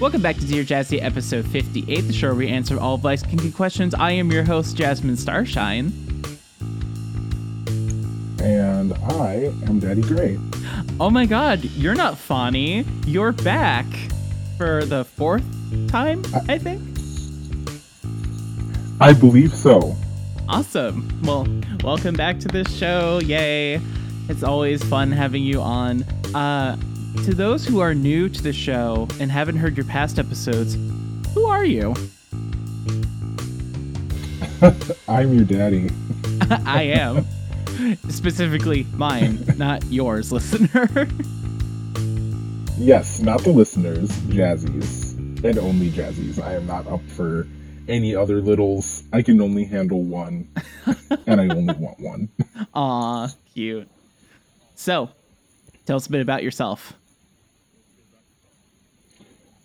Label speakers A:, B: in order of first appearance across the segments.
A: Welcome back to Dear Jazzy, episode 58, the show where we answer all of life's kinky questions. I am your host, Jasmine Starshine.
B: And I am Daddy Gray.
A: Oh my god, you're not funny. You're back for the fourth time, I think.
B: I believe so.
A: Awesome. Well, welcome back to this show. Yay. It's always fun having you on. Uh, to those who are new to the show and haven't heard your past episodes, who are you?
B: I'm your daddy.
A: I am. Specifically mine, not yours, listener.
B: Yes, not the listeners, Jazzy's. And only Jazzy's. I am not up for any other littles. I can only handle one. and I only want one.
A: Aw, cute. So, tell us a bit about yourself.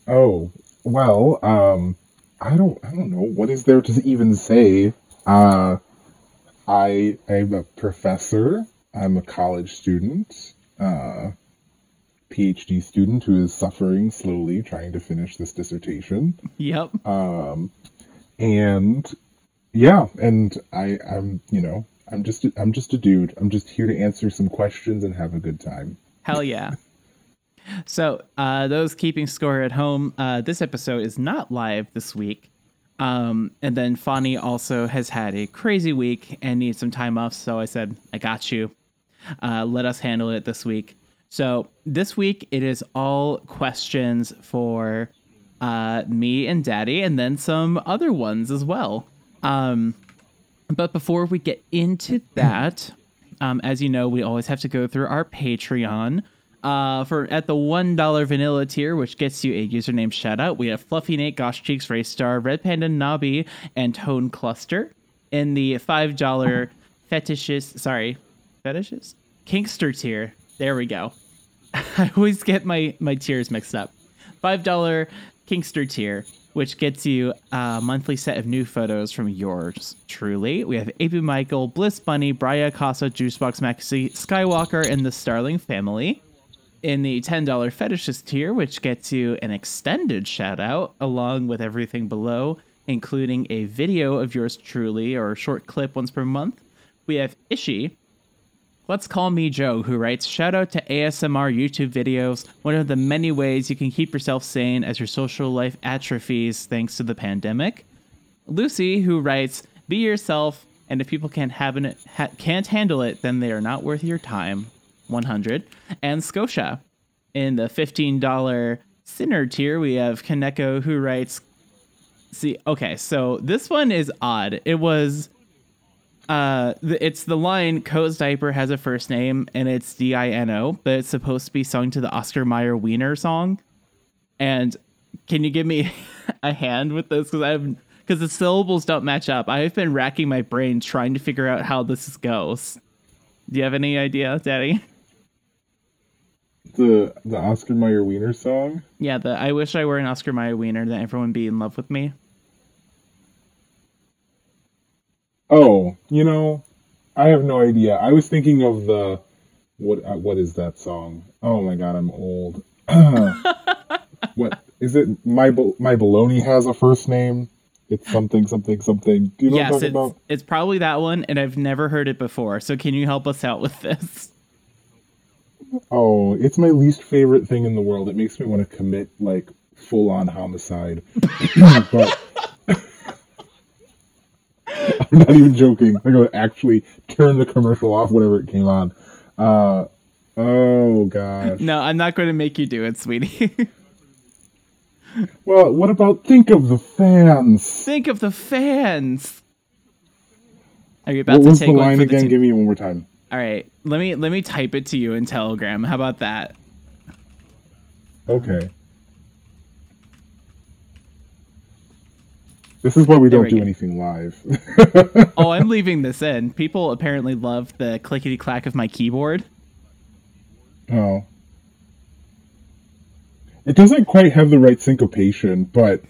B: Oh, well, um, I don't, I don't know. What is there to even say? Uh, I am a professor. I'm a college student. Uh, PhD student who is suffering slowly trying to finish this dissertation.
A: Yep.
B: Um, and yeah, and I, I'm, you know, I'm just, I'm just a dude. I'm just here to answer some questions and have a good time.
A: Hell yeah. So, uh, those keeping score at home, uh, this episode is not live this week. Um, and then Fawny also has had a crazy week and needs some time off. So I said, I got you. Uh, let us handle it this week. So this week it is all questions for uh, me and Daddy, and then some other ones as well. Um, but before we get into that, um, as you know, we always have to go through our Patreon. Uh, for at the one dollar vanilla tier, which gets you a username shout out, we have Fluffy Nate, Gosh Cheeks, Race Star, Red Panda, Nobby, and Tone Cluster. In the five dollar fetishes, sorry, fetishes, Kinkster tier. There we go. I always get my my tiers mixed up. Five dollar Kinkster tier, which gets you a monthly set of new photos from yours truly. We have Abu Michael, Bliss Bunny, Bria Casa, Juicebox Maxi, Skywalker, and the Starling family. In the $10 fetishist tier, which gets you an extended shout out along with everything below, including a video of yours truly or a short clip once per month, we have Ishi, Let's call me Joe, who writes Shout out to ASMR YouTube videos, one of the many ways you can keep yourself sane as your social life atrophies thanks to the pandemic. Lucy, who writes Be yourself, and if people can't, have it, ha- can't handle it, then they are not worth your time. 100. And Scotia. In the $15 Sinner tier, we have Kaneko, who writes See, okay, so this one is odd. It was uh it's the line Co's diaper has a first name and it's D-I-N-O, but it's supposed to be sung to the Oscar Mayer Wiener song. And can you give me a hand with this? Because I've because the syllables don't match up. I've been racking my brain trying to figure out how this goes. Do you have any idea, Daddy?
B: The the Oscar Mayer Wiener song.
A: Yeah, the I wish I were an Oscar Mayer Wiener, that everyone would be in love with me.
B: Oh, you know, I have no idea. I was thinking of the what uh, what is that song? Oh my god, I'm old. what is it? My my baloney has a first name. It's something something something. Do you know
A: yes,
B: what I'm
A: it's,
B: talking about?
A: it's probably that one, and I've never heard it before. So can you help us out with this?
B: Oh, it's my least favorite thing in the world. It makes me want to commit like full on homicide. but I'm not even joking. I'm gonna actually turn the commercial off whenever it came on. Uh, oh gosh.
A: No, I'm not going to make you do it, sweetie.
B: Well, what about think of the fans?
A: Think of the fans. Are you about
B: What
A: to
B: was
A: take
B: the
A: one
B: line
A: the
B: again?
A: team?
B: Give me one more time.
A: All right, let me let me type it to you in Telegram. How about that?
B: Okay. This is why we
A: There
B: don't
A: we
B: do
A: go.
B: anything live.
A: oh, I'm leaving this in. People apparently love the clickety clack of my keyboard.
B: oh. It doesn't quite have the right syncopation, but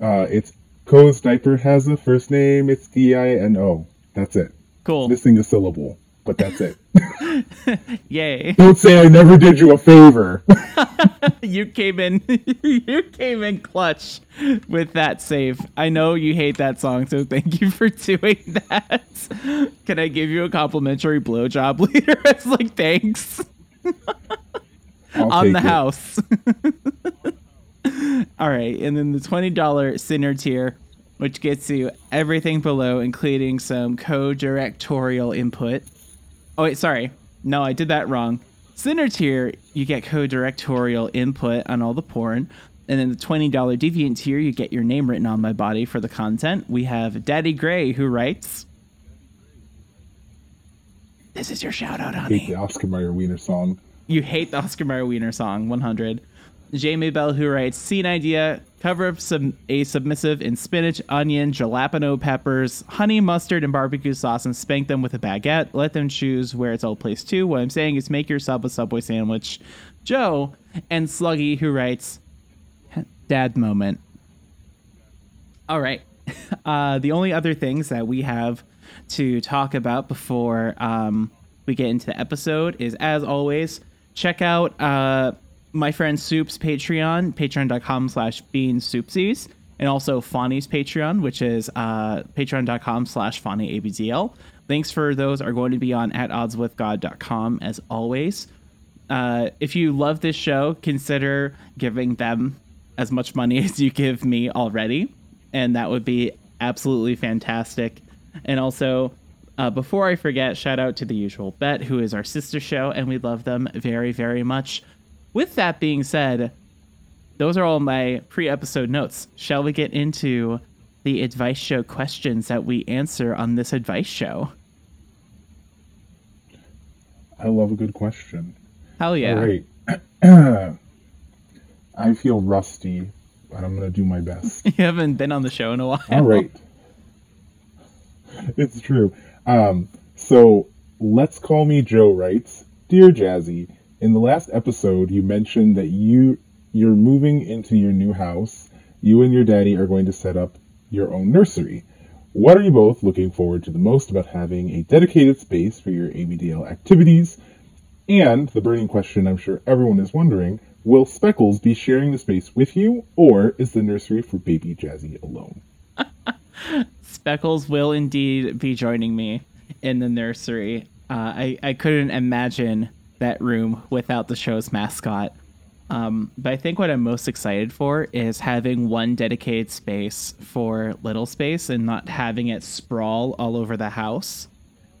B: uh, it's Co's diaper has a first name. It's D I N O. That's it.
A: Cool.
B: Missing a syllable, but that's it.
A: Yay.
B: Don't say I never did you a favor.
A: you came in you came in clutch with that save. I know you hate that song, so thank you for doing that. Can I give you a complimentary blowjob leader as like thanks on the
B: it.
A: house? All right, and then the twenty dollar sinner tier, which gets you everything below, including some co-directorial input. Oh wait, sorry. No, I did that wrong. Sinner tier, you get co-directorial input on all the porn. And then the $20 deviant tier, you get your name written on my body for the content. We have Daddy Gray who writes This is your shout out,
B: hate
A: honey.
B: the Oscar Mayer Wiener song.
A: You hate the Oscar Mayer Wiener song, 100. Jamie Bell who writes Scene idea, cover up some a submissive in spinach, onion, jalapeno peppers, honey, mustard, and barbecue sauce and spank them with a baguette. Let them choose where it's all placed to. What I'm saying is make yourself a Subway sandwich. Joe and Sluggy who writes Dad moment. All right. Uh, the only other things that we have to talk about before um, we get into the episode is, as always, check out uh, my friend Soup's Patreon, patreon.com slash beansoupsies, and also Fawny's Patreon, which is uh, patreon.com slash FawnyABDL. Links for those are going to be on at oddswithgod.com as always. Uh, if you love this show, consider giving them as much money as you give me already, and that would be absolutely fantastic. And also, uh, before I forget, shout out to the usual bet, who is our sister show, and we love them very, very much. With that being said, those are all my pre-episode notes. Shall we get into the advice show questions that we answer on this advice show?
B: I love a good question.
A: Hell yeah!
B: All right. I feel rusty, but I'm going to do my best.
A: You haven't been on the show in a while.
B: All right. it's true. Um, so, Let's Call Me Joe writes Dear Jazzy, in the last episode, you mentioned that you you're moving into your new house. You and your daddy are going to set up your own nursery. What are you both looking forward to the most about having a dedicated space for your ABDL activities? And the burning question I'm sure everyone is wondering will Speckles be sharing the space with you, or is the nursery for baby Jazzy alone?
A: Speckles will indeed be joining me in the nursery. Uh, I, I couldn't imagine that room without the show's mascot. Um, but I think what I'm most excited for is having one dedicated space for Little Space and not having it sprawl all over the house,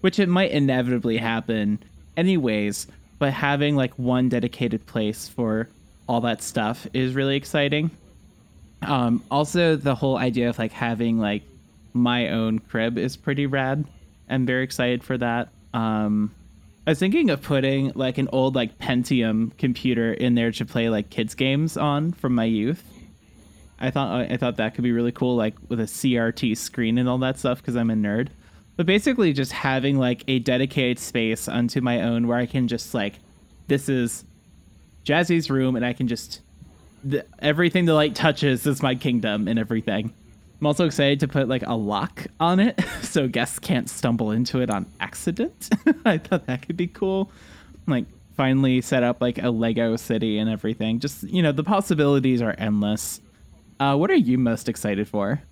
A: which it might inevitably happen anyways. But having like one dedicated place for all that stuff is really exciting. Um, also, the whole idea of like having like my own crib is pretty rad. I'm very excited for that. Um, I was thinking of putting like an old like Pentium computer in there to play like kids games on from my youth. I thought I thought that could be really cool, like with a CRT screen and all that stuff, because I'm a nerd. But basically, just having like a dedicated space unto my own where I can just like, this is Jazzy's room, and I can just the, everything the light touches is my kingdom and everything. I'm also excited to put like a lock on it so guests can't stumble into it on accident. I thought that could be cool. Like finally set up like a Lego city and everything. Just, you know, the possibilities are endless. Uh, what are you most excited for?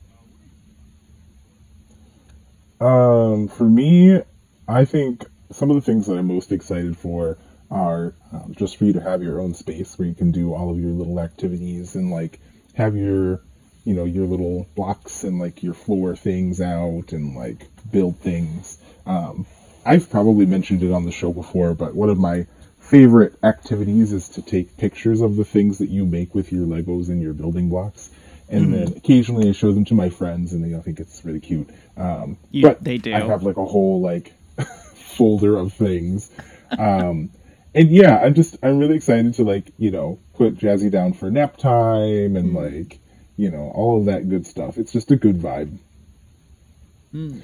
B: Um, for me, I think some of the things that I'm most excited for are um, just for you to have your own space where you can do all of your little activities and like have your, you know, your little blocks and like your floor things out and like build things. Um, I've probably mentioned it on the show before, but one of my favorite activities is to take pictures of the things that you make with your Legos and your building blocks. And then occasionally I show them to my friends and they all think it's really cute. Um,
A: You-
B: but
A: they do.
B: I have like a whole like folder of things. Um, and yeah, I'm just I'm really excited to like you know put Jazzy down for nap time and like you know, all of that good stuff. It's just a good vibe.
A: Hmm.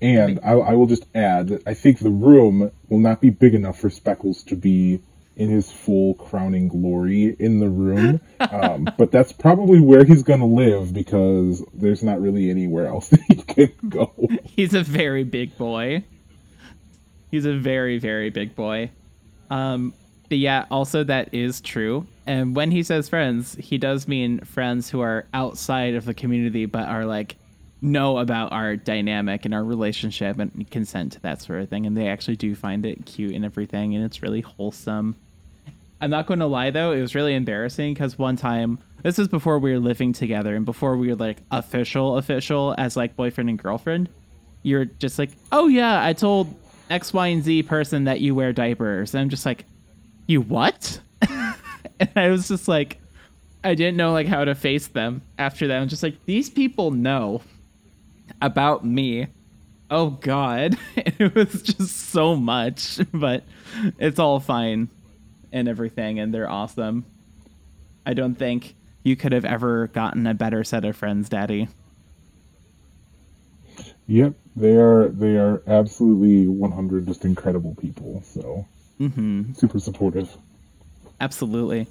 B: And I, I will just add that I think the room will not be big enough for Speckles to be in his full crowning glory in the room. Um, but that's probably where he's going to live because there's not really anywhere else that he can go.
A: He's a very big boy. He's a very, very big boy. Um, but yeah, also that is true. And when he says friends, he does mean friends who are outside of the community but are like know about our dynamic and our relationship and consent to that sort of thing. And they actually do find it cute and everything, and it's really wholesome. I'm not going to lie though, it was really embarrassing because one time, this is before we were living together and before we were like official, official as like boyfriend and girlfriend. You're just like, oh yeah, I told X, Y, and Z person that you wear diapers. And I'm just like, you what? and I was just like, I didn't know like how to face them after that. I'm just like, these people know about me. Oh God, it was just so much, but it's all fine and everything, and they're awesome. I don't think you could have ever gotten a better set of friends, Daddy.
B: Yep, they are they are absolutely 100 just incredible people. So
A: Mm-hmm.
B: super supportive.
A: Absolutely.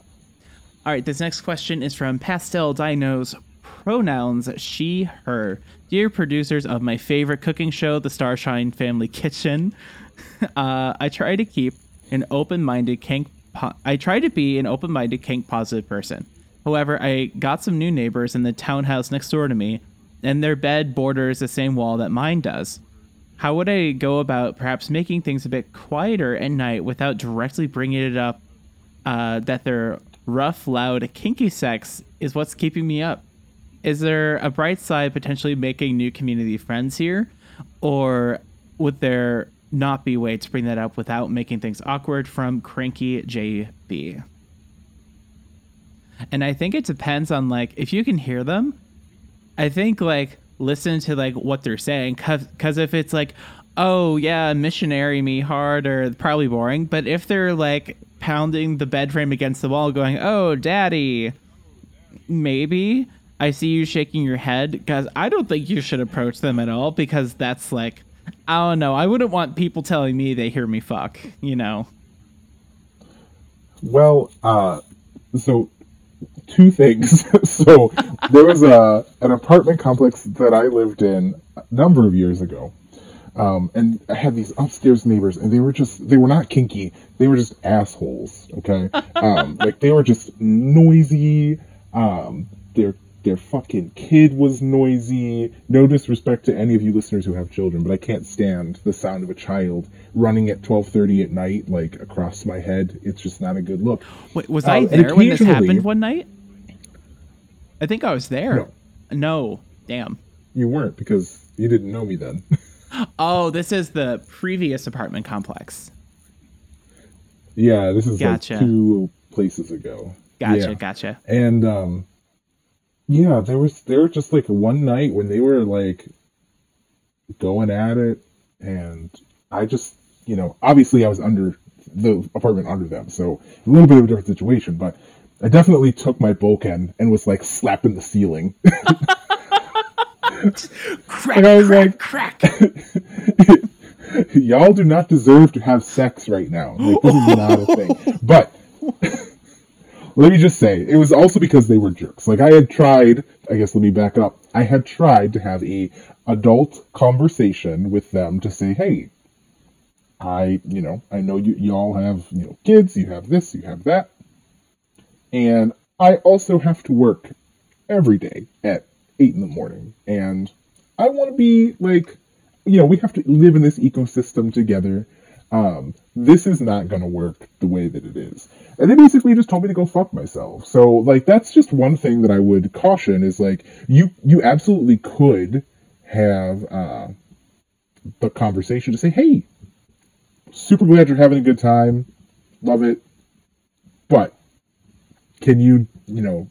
A: All right, this next question is from Pastel Dinos. Pronouns she, her. Dear producers of my favorite cooking show, The Starshine Family Kitchen, uh, I try to keep an open-minded kink. Po- I try to be an open-minded kink positive person. However, I got some new neighbors in the townhouse next door to me, and their bed borders the same wall that mine does. How would I go about perhaps making things a bit quieter at night without directly bringing it up uh, that their rough, loud, kinky sex is what's keeping me up? Is there a bright side potentially making new community friends here? Or would there not be way to bring that up without making things awkward from Cranky JB? And I think it depends on like if you can hear them, I think like listen to like what they're saying because if it's like oh yeah missionary me hard or probably boring but if they're like pounding the bed frame against the wall going oh daddy maybe i see you shaking your head because i don't think you should approach them at all because that's like i don't know i wouldn't want people telling me they hear me fuck you know
B: Well, uh, so two things. so there was a an apartment complex that I lived in a number of years ago. Um, and I had these upstairs neighbors, and they were just, they were not kinky. They were just assholes, okay? Um, like, they were just noisy. Um, their, their fucking kid was noisy. No disrespect to any of you listeners who have children, but I can't stand the sound of a child running at 12.30 at night, like, across my head. It's just not a good look.
A: Wait, was
B: Uh,
A: i there when this happened one night i think i was there
B: No.
A: no damn
B: You weren't, because you didn't know me then.
A: Oh, this is the previous apartment complex.
B: yeah, this is
A: Gotcha.
B: like two places ago.
A: Gotcha,
B: Yeah.
A: gotcha.
B: And um yeah, there was there was just like one night when they were like going at it and I just you know, obviously I was under the apartment under them, so a little bit of a different situation, but I definitely took my bokken and was like slapping the ceiling.
A: Crack,
B: And I was
A: crack,
B: like-
A: crack.
B: Y'all do not deserve to have sex right now. Like this is not a thing. But let me just say, it was also because they were jerks. Like I had tried, I guess let me back up. I had tried to have a adult conversation with them to say, hey, I, you know, I know you y'all have, you know, kids, you have this, you have that. And I also have to work every day at eight in the morning. And I want to be like, you know, we have to live in this ecosystem together. Um, this is not going to work the way that it is. And they basically just told me to go fuck myself. So, like, that's just one thing that I would caution is like, you, you absolutely could have, uh, the conversation to say, hey, super glad you're having a good time. Love it. But can you, you know,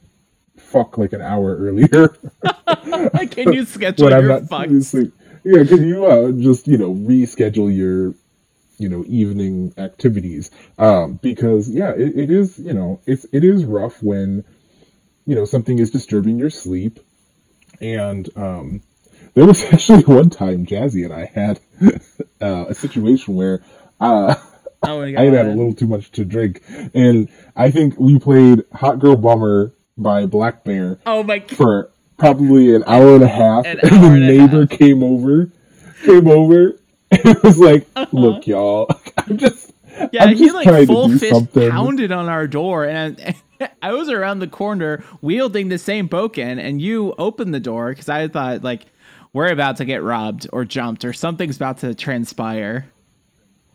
B: fuck like an hour earlier?
A: Can you schedule
B: when
A: your fucks?
B: sleep. Yeah, can you uh, just you know reschedule your you know evening activities? Um, because yeah, it, it is you know it's it is rough when you know something is disturbing your sleep. And um, there was actually one time Jazzy and I had uh, a situation where uh,
A: Oh
B: I had had a little too much to drink, and I think we played "Hot Girl Bummer" by blackbear
A: Oh my god.
B: for probably an hour and a half,
A: An
B: and the neighbor
A: half.
B: came over, came over, and it was like,
A: Uh-huh.
B: "Look, y'all, I'm just,
A: Yeah,
B: I'm
A: he like full fist
B: something."
A: pounded on our door, and I was around the corner wielding the same bokken, and you opened the door because I thought like we're about to get robbed or jumped or something's about to transpire.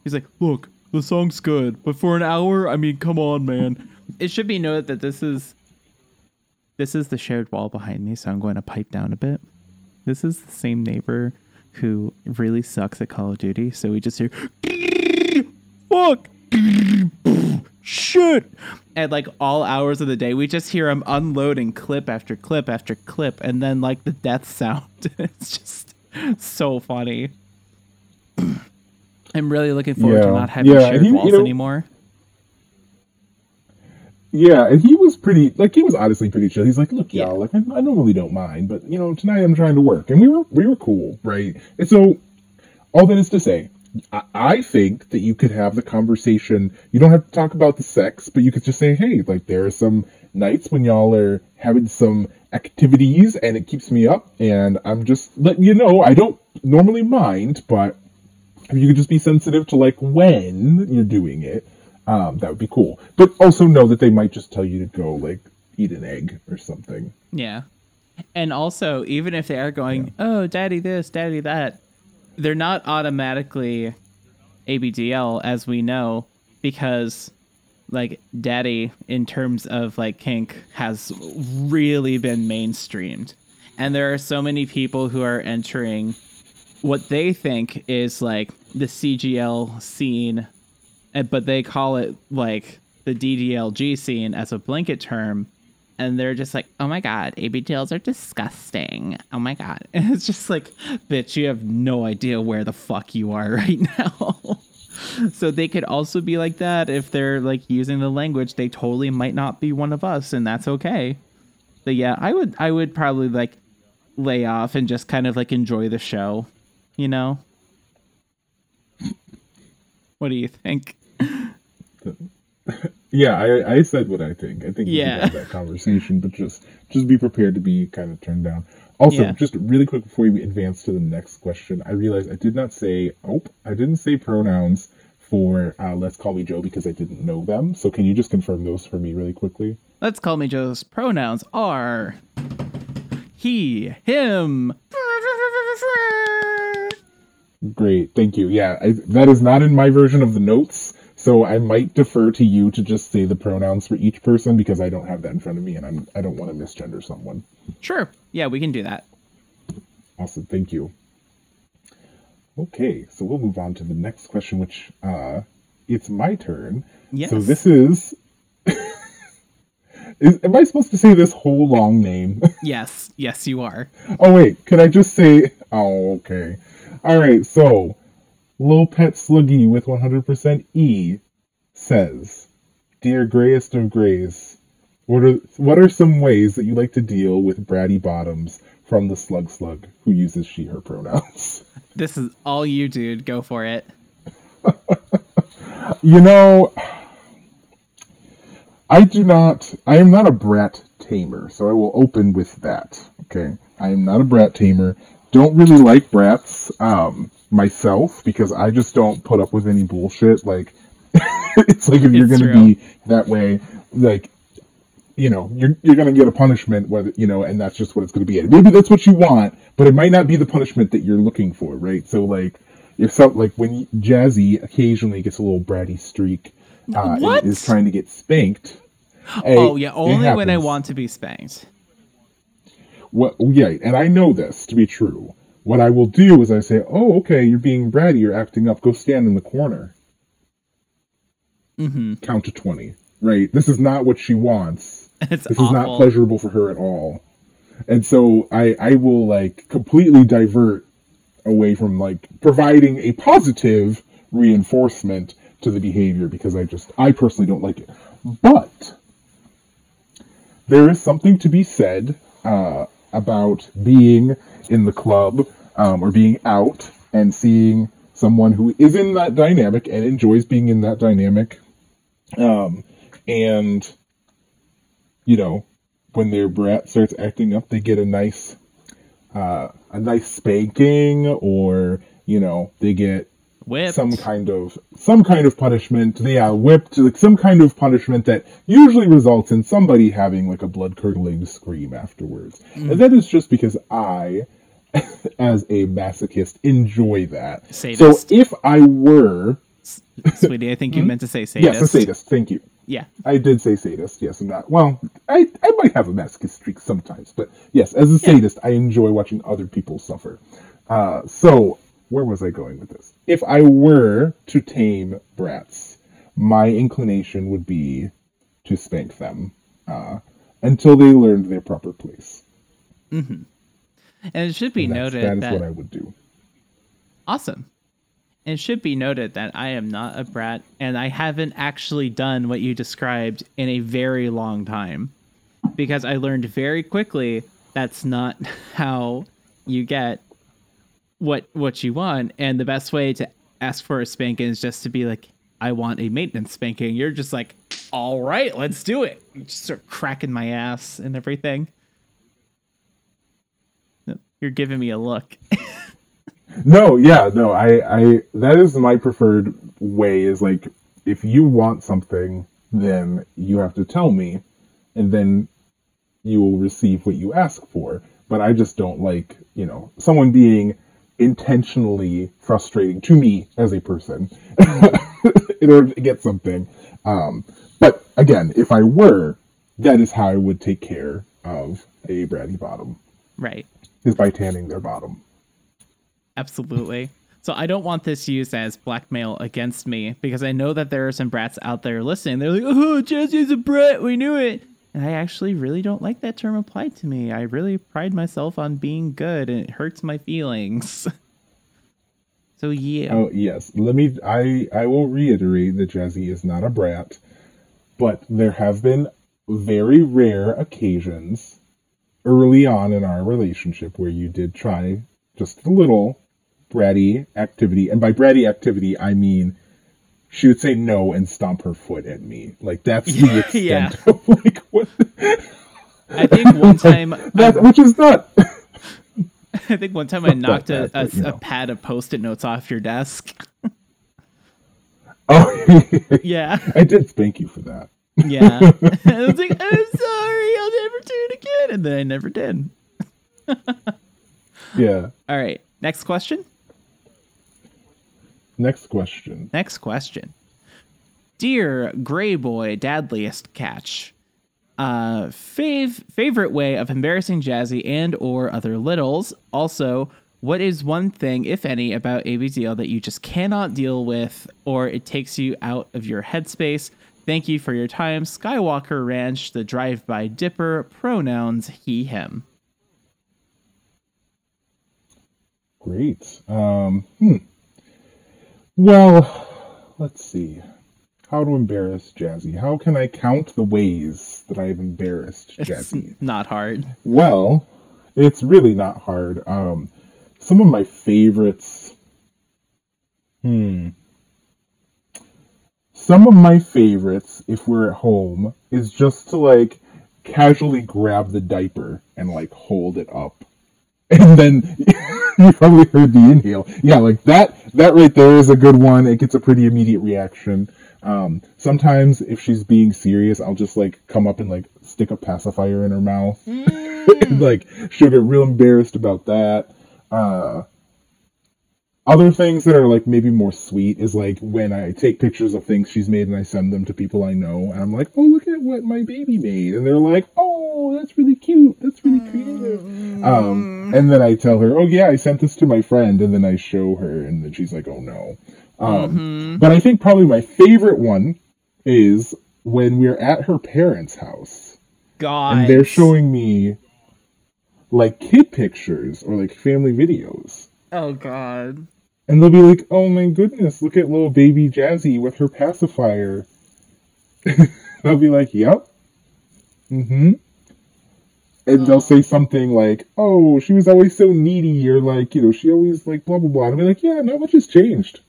A: He's like, "Look, the song's good, but for an hour, I mean, come on, man." It should be noted that this is this is the shared wall behind me, so I'm going to pipe down a bit. This is the same neighbor who really sucks at Call of Duty, so we just hear fuck! Shit! At like all hours of the day we just hear him unloading clip after clip after clip and then like the death sound. It's just so funny. I'm really looking forward to not having
B: Yeah,
A: shared
B: he- you
A: walls
B: know-
A: anymore
B: Yeah, and he was pretty, like, he was honestly pretty chill. He's like, "Look,
A: Yeah.
B: y'all, like, I, I normally don't mind, but you know, tonight I'm trying to work," and we were, we were cool, right? And so, all that is to say, I, I think that you could have the conversation. You don't have to talk about the sex, but you could just say, "Hey, like, there are some nights when y'all are having some activities, and it keeps me up, and I'm just letting you know I don't normally mind, but if you could just be sensitive to like when you're doing it." Um, that would be cool. But also know that they might just tell you to go like eat an egg or something.
A: Yeah. And also, even if they are going, oh, daddy this, daddy that, they're not automatically ABDL, as we know, because, like, daddy, in terms of, like, kink, has really been mainstreamed. And there are so many people who are entering what they think is, like, the CGL scene, Eh, but they call it, like, the DDLG scene as a blanket term and they're just like, "Oh my god, ABDLs are disgusting. Oh my god." And it's just like, "Bitch, you have no idea where the fuck you are right now." so they could also be like that if they're like using the language they totally might not be one of us and that's okay. But yeah, I would I would probably like lay off and just kind of like enjoy the show, you know? What do you think?
B: Yeah, I, I said what I think. I think
A: Yeah.
B: have that conversation, but just just be prepared to be kind of turned down. Also,
A: Yeah.
B: just really quick before we advance to the next question, I realized I did not say oh, I didn't say pronouns for uh, Let's Call Me Joe because I didn't know them. So can you just confirm those for me really quickly?
A: Let's call me Joe's pronouns are he, him.
B: Great, thank you. Yeah, I, that is not in my version of the notes, so I might defer to you to just say the pronouns for each person because I don't have that in front of me, and I'm I don't want to misgender someone.
A: Sure. Yeah, we can do that.
B: Awesome, thank you. Okay, so we'll move on to the next question, which uh, it's my turn.
A: Yes.
B: So this is. is am I supposed to say this whole long name?
A: Yes, yes, you are.
B: Oh wait, can I just say? Oh, okay. All right. So, Lil Pet Sluggy with 100% E says, "Dear grayest of grays, what are what are some ways that you like to deal with bratty bottoms from the Slug Slug who uses she/her pronouns?"
A: This is all you, dude. Go for it.
B: You know, I do not. I am not a brat tamer, so I will open with that. Okay, I am not a brat tamer. Don't really like brats um, myself because I just don't put up with any bullshit. Like, it's like if you're gonna be that way, like, you know, you're you're gonna get a punishment, whether you know, and that's just what it's gonna be. And maybe that's what you want, but it might not be the punishment that you're looking for, right? So like. If some like when Jazzy occasionally gets a little bratty streak, uh,
A: What?
B: is trying to get spanked. hey,
A: oh yeah, only when I want to be spanked.
B: What? Yeah, and I know this to be true. What I will do is I say, "Oh, okay, you're being bratty. You're acting up. Go stand in the corner.
A: Mm-hmm.
B: Count to twenty. Right? This is not what she wants.
A: It's
B: This
A: awful.
B: is not pleasurable for her at all. And so I I will like completely divert away from like providing a positive reinforcement to the behavior because I just I personally don't like it. But there is something to be said uh, about being in the club um, or being out and seeing someone who is in that dynamic and enjoys being in that dynamic. Um, and, you know, when their brat starts acting up, they get a nice, uh, a nice spanking or, you know, they get
A: Whipped.
B: some kind of some kind of punishment. Yeah, whipped, like some kind of punishment that usually results in somebody having like a blood curdling scream afterwards. And that is just because I, as a masochist, enjoy that.
A: Sadist.
B: So if I were
A: Sweetie, I think you meant to say sadist.
B: yes, a sadist, thank you.
A: Yeah.
B: I did say sadist. Yes, I'm not. Well, I, I might have a masochist streak sometimes, but yes, as a sadist, I enjoy watching other people suffer. Uh, so, where was I going with this? If I were to tame brats, my inclination would be to spank them uh, until they learned their proper place.
A: And it should be noted
B: that is
A: that
B: what I would do.
A: Awesome. And it should be noted that I am not a brat and I haven't actually done what you described in a very long time. Because I learned very quickly that's not how you get what what you want. And the best way to ask for a spanking is just to be like, I want a maintenance spanking. You're just like, all right, let's do it. You just start cracking my ass and everything. You're giving me a look.
B: No, yeah, no, I, I, that is my preferred way is like, if you want something, then you have to tell me, and then you will receive what you ask for. But I just don't like, you know, someone being intentionally frustrating to me as a person in order to get something. Um, but again, if I were, that is how I would take care of a bratty bottom,
A: right.
B: is by tanning their bottom.
A: Absolutely. So I don't want this used as blackmail against me because I know that there are some brats out there listening. They're like, "Oh, Jesse's a brat. We knew it." And I actually really don't like that term applied to me. I really pride myself on being good, and it hurts my feelings. so yeah,
B: Oh yes, let me. I I will reiterate that Jazzy is not a brat, but there have been very rare occasions early on in our relationship where you did try just a little bratty activity, and by bratty activity I mean she would say no and stomp her foot at me. Like that's the extent
A: Yeah.
B: of like what
A: I think one time,
B: that, which is not.
A: I think one time I knocked a,
B: that, but,
A: a, a
B: know.
A: pad of post-it notes off your desk.
B: oh,
A: Yeah,
B: I did thank you for that.
A: yeah. I was like, I'm sorry, I'll never do it again, and then I never did.
B: Yeah.
A: All right, next question.
B: Next question.
A: Next question. Dear Gray Boy Dadliest Catch, uh, fav- favorite way of embarrassing Jazzy and or other littles. Also, what is one thing, if any, about ABDL that you just cannot deal with or it takes you out of your headspace? Thank you for your time. Skywalker Ranch, the drive-by dipper, pronouns he, him.
B: Great. Um, hmm. Well, let's see. How to embarrass Jazzy? How can I count the ways that I have embarrassed
A: It's
B: Jazzy?
A: not hard.
B: Well, it's really not hard. Um, some of my favorites. Hmm. Some of my favorites, if we're at home, is just to like casually grab the diaper and like hold it up. And then you probably heard the inhale. Yeah, like that that right there is a good one. It gets a pretty immediate reaction. Um, sometimes if she's being serious, I'll just like come up and like stick a pacifier in her mouth. and, like she'll get real embarrassed about that. Uh, other things that are like maybe more sweet is like when I take pictures of things she's made and I send them to people I know, and I'm like, "Oh, look at what my baby made," and they're like, "Oh, that's really cute. That's really creative." Um, and then I tell her, "Oh yeah, I sent this to my friend," and then I show her, and then she's like, "Oh no." Um, But I think probably my favorite one is when we're at her parents' house
A: God.
B: and they're showing me like kid pictures or like family videos.
A: Oh God.
B: And they'll be like, oh my goodness, look at little baby Jazzy with her pacifier. I'll be like, yep. Mm-hmm. and they'll say something like, "Oh, she was always so needy," or like, you know, she always like blah blah blah. And I'm like, "Yeah, not much has changed."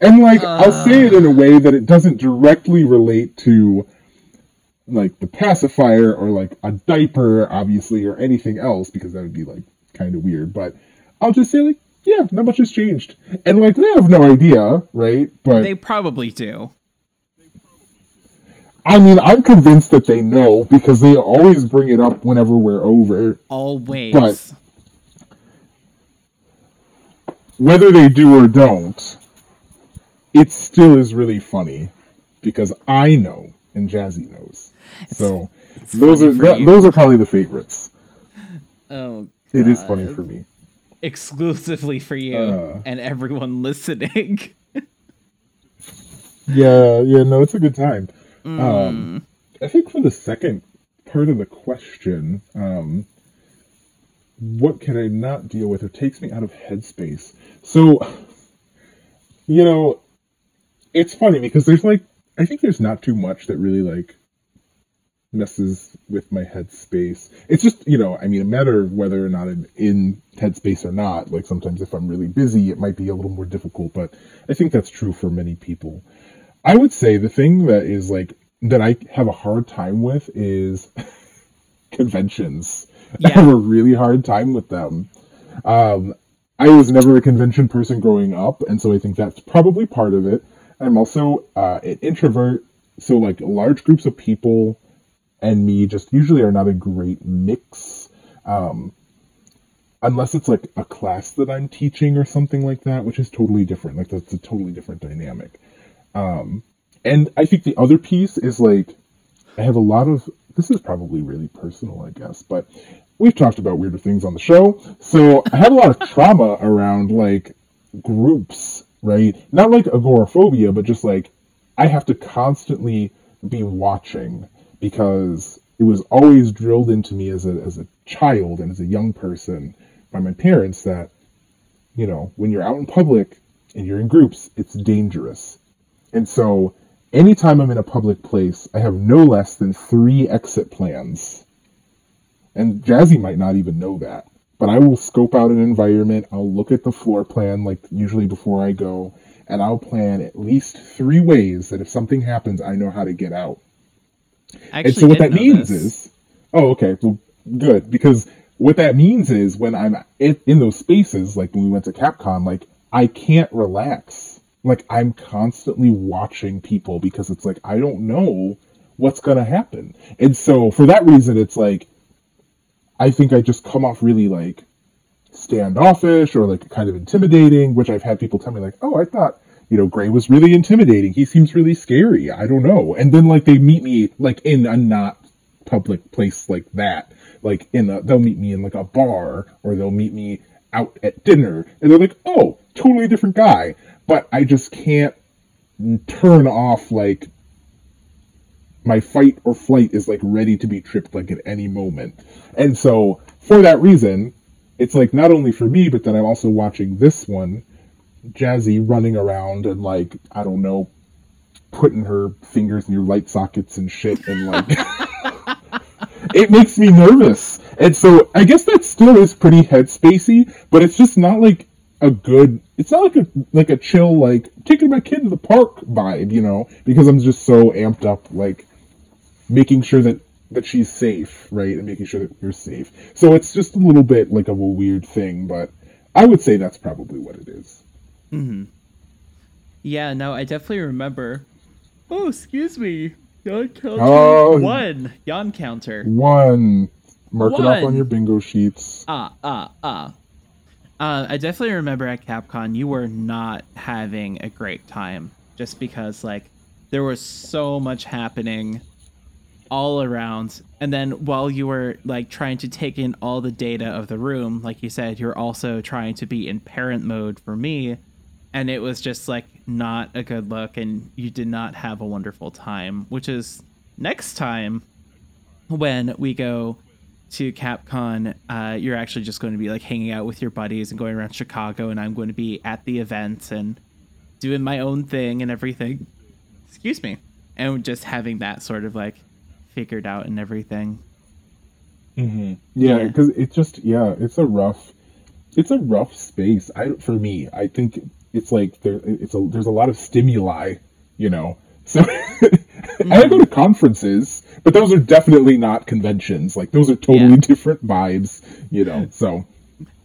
B: And like, I'll ah. say it in a way that it doesn't directly relate to like the pacifier or like a diaper, obviously, or anything else, because that would be like kind of weird. But I'll just say like, "Yeah, not much has changed," and like they have no idea, right? But
A: They probably do.
B: I mean, I'm convinced that they know because they always bring it up whenever we're over.
A: Always.
B: But- Whether they do or don't, it still is really funny because I know and Jazzy knows. So those are those are probably the favorites.
A: oh,
B: It is funny for me.
A: exclusively for you
B: Uh.
A: and everyone listening.
B: Yeah, yeah, no, it's a good time.
A: Mm.
B: Um, I think for the second part of the question, um, what can I not deal with or takes me out of headspace? So, you know, it's funny because there's like, I think there's not too much that really like messes with my headspace. It's just, you know, I mean, a matter of whether or not I'm in headspace or not. Like sometimes if I'm really busy, it might be a little more difficult, but I think that's true for many people. I would say the thing that is like that I have a hard time with is conventions. I have a really hard time with them. Um, I was never a convention person growing up, and so I think that's probably part of it. I'm also uh, an introvert, so like large groups of people and me just usually are not a great mix. Um, unless it's like a class that I'm teaching or something like that, which is totally different. Like that's a totally different dynamic. Um, and I think the other piece is like I have a lot of this is probably really personal, I guess, but we've talked about weirder things on the show. So I have a lot of trauma around like groups, right? Not like agoraphobia, but just like I have to constantly be watching because it was always drilled into me as a as a child and as a young person by my parents that you know when you're out in public and you're in groups, it's dangerous. And so anytime I'm in a public place, I have no less than three exit plans. And Jazzy might not even know that. But I will scope out an environment, I'll look at the floor plan, like usually before I go, and I'll plan at least three ways that if something happens, I know how to get out. And
A: actually
B: so what that means
A: this.
B: is, oh, okay, well, good, because what that means is when I'm in, in those spaces, like when we went to CapCon, like I can't relax. Like I'm constantly watching people because it's like I don't know what's gonna happen, and so for that reason, it's like I think I just come off really like standoffish or like kind of intimidating, which I've had people tell me like, oh, I thought you know Gray was really intimidating. He seems really scary. I don't know. And then like they meet me like in a not public place like that. Like in a, they'll meet me in like a bar or they'll meet me out at dinner and they're like, oh, totally different guy. But I just can't turn off like my fight or flight is like ready to be tripped like at any moment. And so for that reason, it's like not only for me, but then I'm also watching this one, Jazzy running around and like, I don't know, putting her fingers in your light sockets and shit and like it makes me nervous. And so I guess that still is pretty headspacey, but it's just not like a good it's not like a like a chill like taking my kid to the park vibe, you know, because I'm just so amped up like making sure that that she's safe, right? And making sure that you're safe. So it's just a little bit like of a weird thing, but I would say that's probably what it is.
A: Yeah, no, I definitely remember. Oh, excuse me. Yon counter
B: Oh.
A: one. Yon counter.
B: One mark it up on your bingo sheets.
A: Ah, ah, ah. Uh, I definitely remember at CapCon you were not having a great time just because like there was so much happening all around. And then while you were like trying to take in all the data of the room like you said you're also trying to be in parent mode for me. And it was just like not a good look and you did not have a wonderful time which is next time when we go to capcon uh, you're actually just going to be like hanging out with your buddies and going around chicago and i'm going to be at the event and doing my own thing and everything. Excuse me. And just having that sort of like figured out and everything
B: Mm-hmm. Yeah,
A: Yeah.
B: because it's just yeah, it's a rough, it's a rough space. I for me, I think it's like there, it's a there's a lot of stimuli, you know. So I go to conferences, but those are definitely not conventions. Like those are totally
A: Yeah.
B: different vibes, you know. So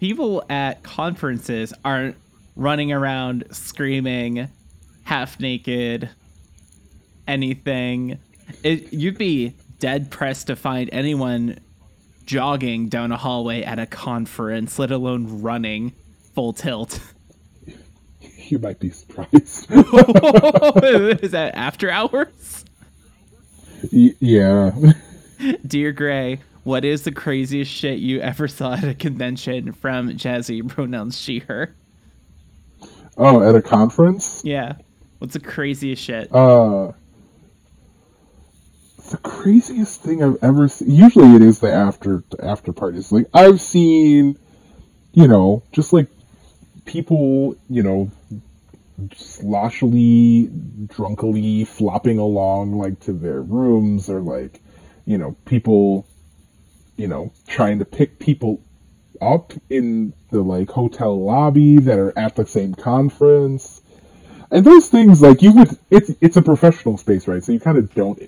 A: People at conferences aren't running around screaming, half naked, anything. It, you'd be dead pressed to find anyone jogging down a hallway at a conference, let alone running full tilt.
B: you might be surprised.
A: Is that after hours?
B: Y- yeah.
A: Dear Gray, what is the craziest shit you ever saw at a convention from Jazzy pronouns she her?
B: Oh, at a conference.
A: Yeah. What's the craziest shit?
B: Uh, the craziest thing I've ever seen. Usually, it is the after after parties. Like I've seen, you know, just like people, you know, sloshily, drunkily flopping along like to their rooms, or like, you know, people, you know, trying to pick people up in the like hotel lobby that are at the same conference and those things like you would it's it's a professional space right so you kind of don't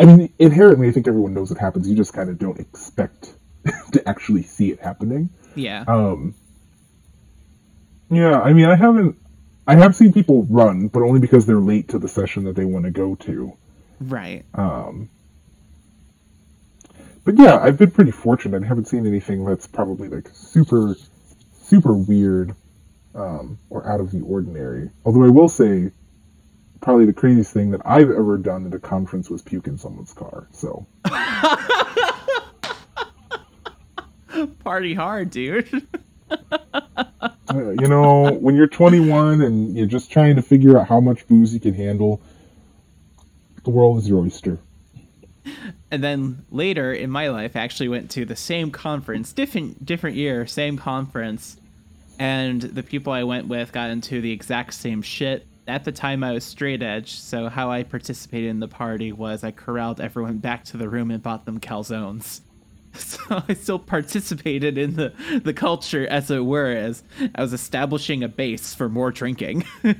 B: i mean inherently i think everyone knows it happens. You just kind of don't expect to actually see it happening.
A: Yeah.
B: um yeah i mean i haven't i have seen people run but only because they're late to the session that they want to go to.
A: Right.
B: um but yeah i've been pretty fortunate. I haven't seen anything that's probably like super super weird um, or out of the ordinary. Although i will say probably the craziest thing that i've ever done at a conference was puke in someone's car so
A: Party hard, dude.
B: uh, you know when you're 21 and you're just trying to figure out how much booze you can handle the world is your oyster
A: and then later in my life, I actually went to the same conference, different different year, same conference, and the people I went with got into the exact same shit. At the time, I was straight edge, so how I participated in the party was I corralled everyone back to the room and bought them calzones. So I still participated in the, the culture, as it were, as I was establishing a base for more drinking.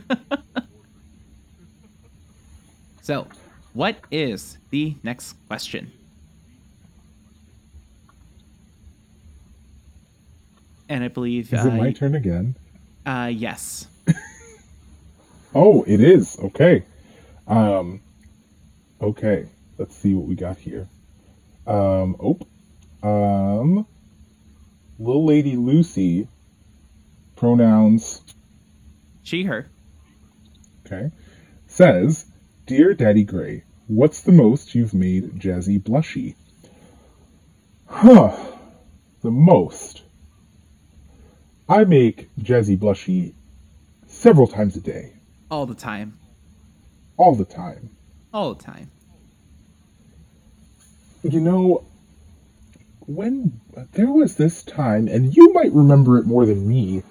A: so, what is the next question? And I believe,
B: is it my
A: uh,
B: turn again
A: uh, yes.
B: Oh, it is. Okay. Um okay. Let's see what we got here. Um oh. Um Little Lady Lucy pronouns
A: She, her.
B: okay says, "Dear Daddy Gray, what's the most you've made Jazzy blushy?" Huh. The most. I make Jazzy blushy several times a day,
A: All the time.
B: all the time.
A: All the time.
B: You know, when there was this time, and you might remember it more than me,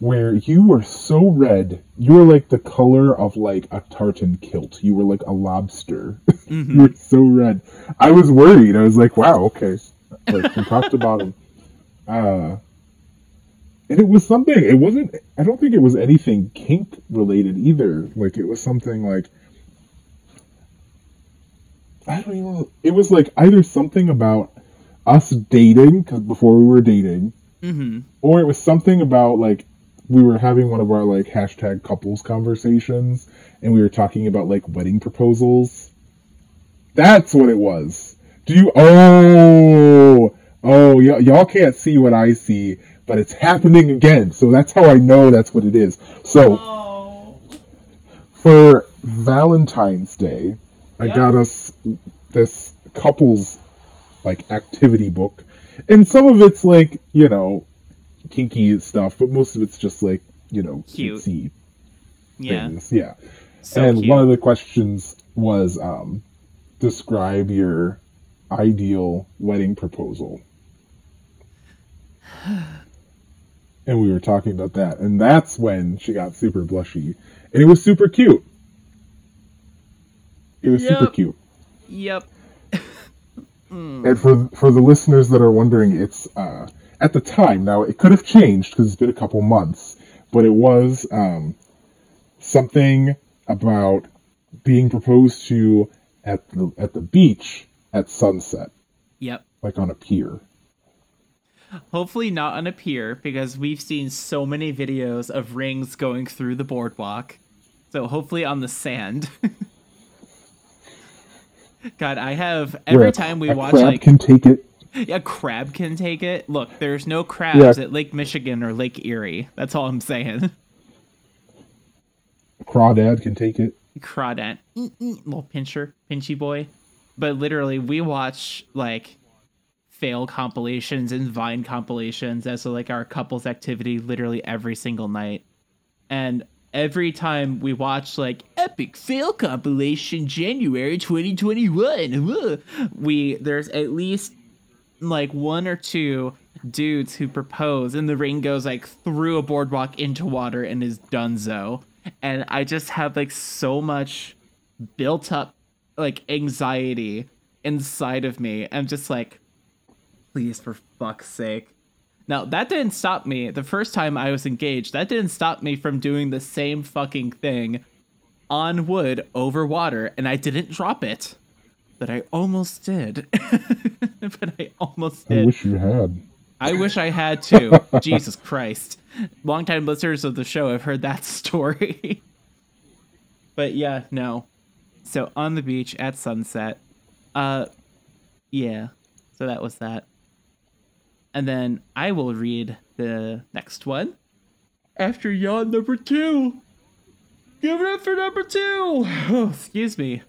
B: where you were so red, you were like the color of like a tartan kilt. You were like a lobster. you were so red. I was worried. I was like, wow, okay. Like from top to bottom. Uh, and it was something. It wasn't. I don't think it was anything kink related either. Like it was something like I don't even. know. It was like either something about us dating because before we were dating,
A: Mm-hmm.
B: or it was something about like we were having one of our like hashtag couples conversations and we were talking about like wedding proposals. That's what it was. Do you? Oh, oh, y- y'all can't see what I see, but it's happening again. So that's how I know that's what it is. So
A: Oh.
B: for Valentine's Day, I
A: Yeah.
B: got us this couples like activity book, and some of it's like you know kinky stuff, but most of it's just like you know
A: Cute.
B: cutesy
A: Yeah.
B: things. Yeah.
A: So
B: and
A: cute.
B: one of the questions was um, describe your ideal wedding proposal. and we were talking about that, and that's when she got super blushy, and it was super cute. It was super cute.
A: Yep.
B: And for for the listeners that are wondering, it's uh, at the time. Now it could have changed because it's been a couple months, but it was um, something about being proposed to at the at the beach at sunset,
A: Yep.
B: like on a pier.
A: Hopefully not on a pier because we've seen so many videos of rings going through the boardwalk. So hopefully on the sand. God, I have every time we
B: a
A: watch
B: crab
A: like
B: can take it.
A: a crab can take it. Look, there's no crabs
B: Yeah.
A: at Lake Michigan or Lake Erie. That's all I'm saying.
B: Crawdad can take it.
A: Crawdad, little pincher, pinchy boy. But literally, we watch like fail compilations and Vine compilations as like our couples activity literally every single night. And every time we watch like epic fail compilation January 2021, we there's at least like one or two dudes who propose and the ring goes like through a boardwalk into water and is donezo. And I just have like so much built up like anxiety inside of me. I'm just like, please for fuck's sake. Now that didn't stop me. The first time I was engaged, that didn't stop me from doing the same fucking thing on wood over water, and I didn't drop it. But I almost did. but I almost did.
B: I wish you had.
A: I wish I had too. Jesus Christ. Longtime listeners of the show have heard that story. but yeah, no. So on the beach at sunset. Uh yeah. So that was that. And then I will read the next one. After yawn number two. Give it up for number two. Oh, excuse me.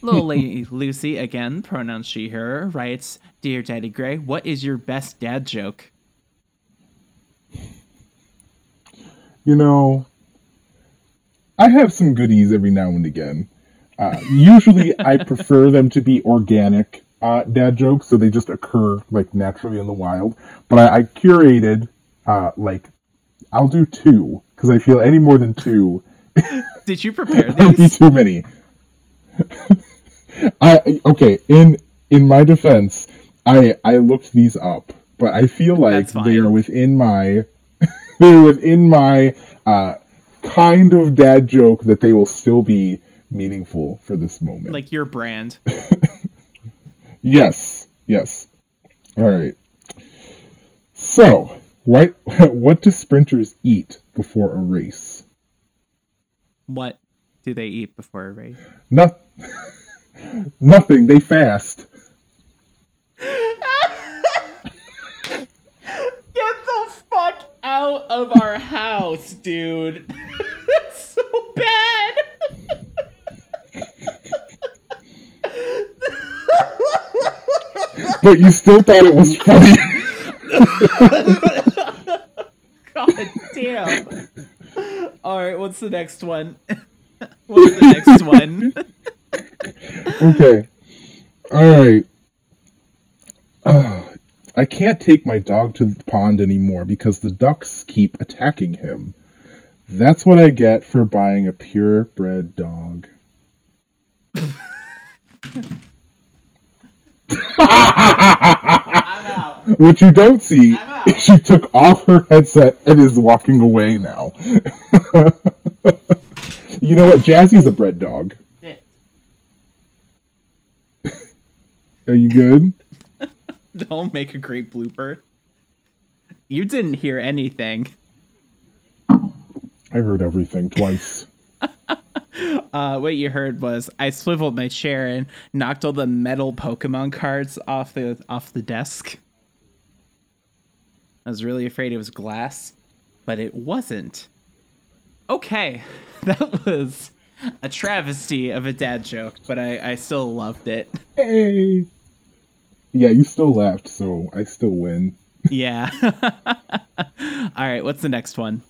A: Little lady Lucy, again, pronouns she, her, writes Dear Daddy Gray, what is your best dad joke?
B: You know, I have some goodies every now and again. Uh, usually, I prefer them to be organic uh, dad jokes, so they just occur like naturally in the wild. But I, I curated uh, like I'll do two because I feel any more than two
A: Did you prepare these?
B: too many. I okay in in my defense, I I looked these up, but I feel like they are within my they're within my uh, kind of dad joke that they will still be meaningful for this moment.
A: Like your brand.
B: Yes, yes. All right. So, what what do sprinters eat before a race?
A: What do they eat before a race?
B: Not, nothing. They fast.
A: Get the fuck out of our house, dude. That's so bad.
B: But you still thought it was funny.
A: God damn. All right, what's the next one? what's the next one?
B: okay. All right. Ugh. I can't take my dog to the pond anymore because the ducks keep attacking him. That's what I get for buying a purebred dog. What you don't see is she took off her headset and is walking away now. you know what? Jazzy's a bred dog.
A: Shit.
B: Are you good?
A: Don't make a great blooper. You didn't hear anything.
B: I heard everything twice.
A: Uh, what you heard was I swiveled my chair and knocked all the metal Pokemon cards off the off the desk. I was really afraid it was glass, but it wasn't. Okay, that was a travesty of a dad joke, but I, I still loved it.
B: Hey. Yeah, you still laughed, so I still win.
A: Yeah. all right, what's the next one?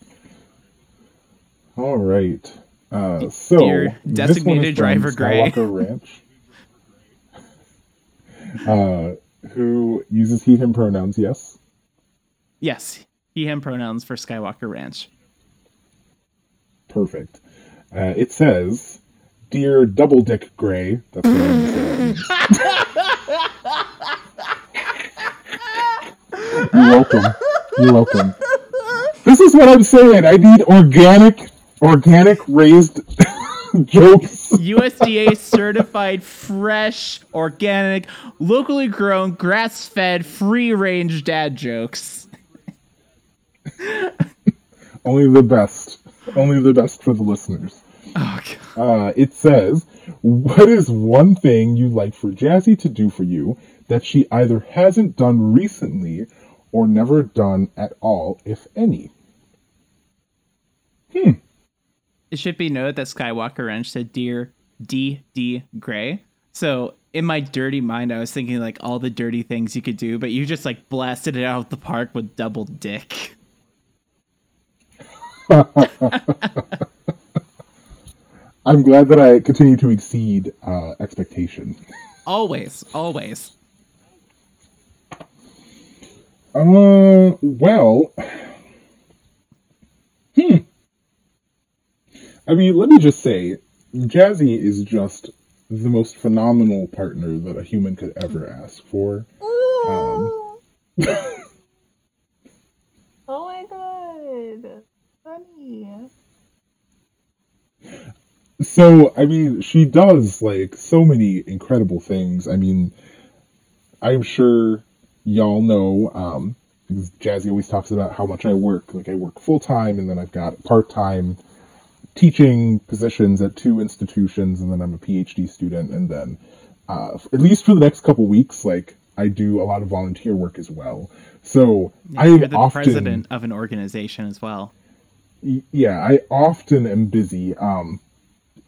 B: All right. Uh, so
A: Dear designated driver Gray.
B: Ranch. uh, who uses he him pronouns? Yes.
A: Yes, he him pronouns for Skywalker Ranch.
B: Perfect. Uh, it says, "Dear Double Dick Gray." That's what I'm saying. You're welcome. You're welcome. This is what I'm saying. I need organic, organic raised jokes.
A: USDA certified, fresh, organic, locally grown, grass fed, free range dad jokes.
B: Only the best. Only the best for the listeners.
A: Oh, God.
B: Uh, it says, What is one thing you'd like for Jazzy to do for you that she either hasn't done recently or never done at all, if any? Hmm.
A: It should be noted that Skywalker Ranch said Dear D. D. Gray. So in my dirty mind, I was thinking like all the dirty things you could do, but you just like blasted it out of the park with double dick.
B: I'm glad that I continue to exceed uh, expectation.
A: Always, always.
B: Uh, well, hmm. I mean, let me just say, Jazzy is just the most phenomenal partner that a human could ever ask for. Um,
C: Oh my god. Funny.
B: so, I mean, she does like so many incredible things. I mean, I'm sure y'all know, um, Jazzy always talks about how much I work. Like, I work full time, and then I've got part time teaching positions at two institutions, and then I'm a PhD student, and then, uh, at least for the next couple weeks, like, I do a lot of volunteer work as well. So, I
A: You're the
B: often.
A: president of an organization as well.
B: Yeah, I often am busy. Um,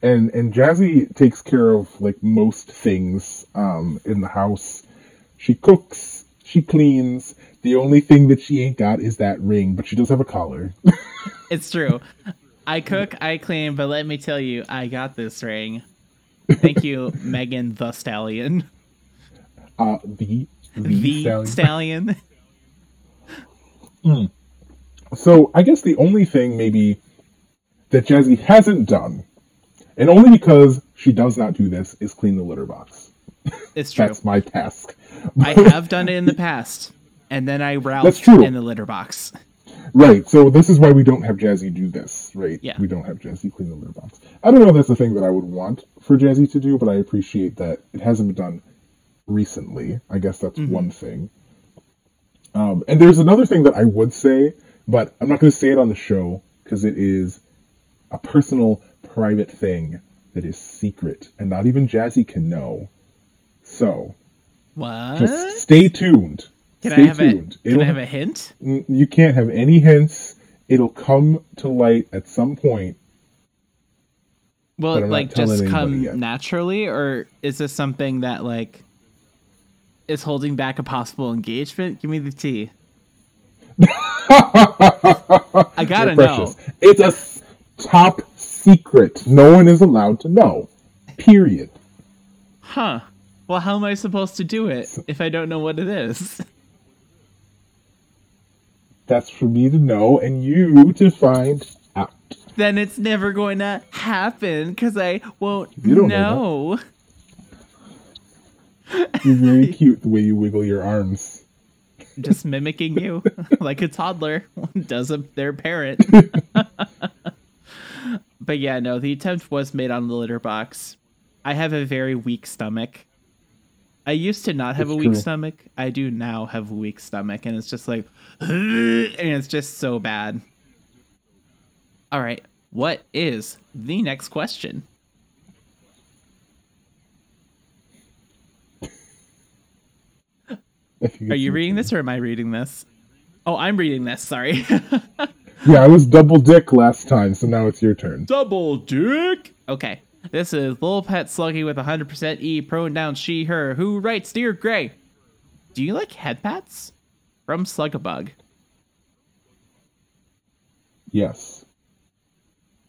B: and and Jazzy takes care of like most things um in the house. She cooks, she cleans. The only thing that she ain't got is that ring, but she does have a collar.
A: It's true. I cook, I clean, but let me tell you, I got this ring. Thank you, Megan Thee Stallion.
B: Uh, the the,
A: The
B: stallion.
A: Stallion.
B: So I guess the only thing maybe that Jazzy hasn't done, and only because she does not do this, is clean the litter box.
A: It's true.
B: That's my task.
A: I have done it in the past, and then I
B: true.
A: in the litter box.
B: Right, so this is why we don't have Jazzy do this, right?
A: Yeah.
B: We don't have Jazzy clean the litter box. I don't know if that's the thing that I would want for Jazzy to do, but I appreciate that it hasn't been done recently. I guess that's one thing. Um, and there's another thing that I would say, but I'm not going to say it on the show because it is a personal, private thing that is secret, and not even Jazzy can know. So
A: What?
B: just stay tuned.
A: Can
B: stay
A: I have a
B: tuned.
A: Can
B: It'll-
A: I have a hint?
B: You can't have any hints. It'll come to light at some point.
A: Will it like just come
B: yet.
A: naturally, or is this something that like is holding back a possible engagement? Give me the tea. I gotta know.
B: It's a top secret. No one is allowed to know. Period.
A: Huh. Well, how am I supposed to do it if I don't know what it is?
B: That's for me to know and you to find out.
A: then it's never going to happen because I won't
B: You don't know
A: know.
B: You're very cute the way you wiggle your arms.
A: Just mimicking you like a toddler does a, their parent. but yeah, no, the attempt was made on the litter box. I have a very weak stomach. I used to not have
B: It's
A: a weak
B: true.
A: stomach. I do now have a weak stomach, and it's just like, and it's just so bad. All right, what is the next question? Are you reading this or am I reading this? Oh, I'm reading this. Sorry.
B: Yeah, I was double dick last time, so now it's your turn.
A: Double dick. Okay. This is Lil Pet Sluggy with 100% E pronoun she, her, who writes Dear Gray. Do you like head pats? From Slugabug.
B: Yes.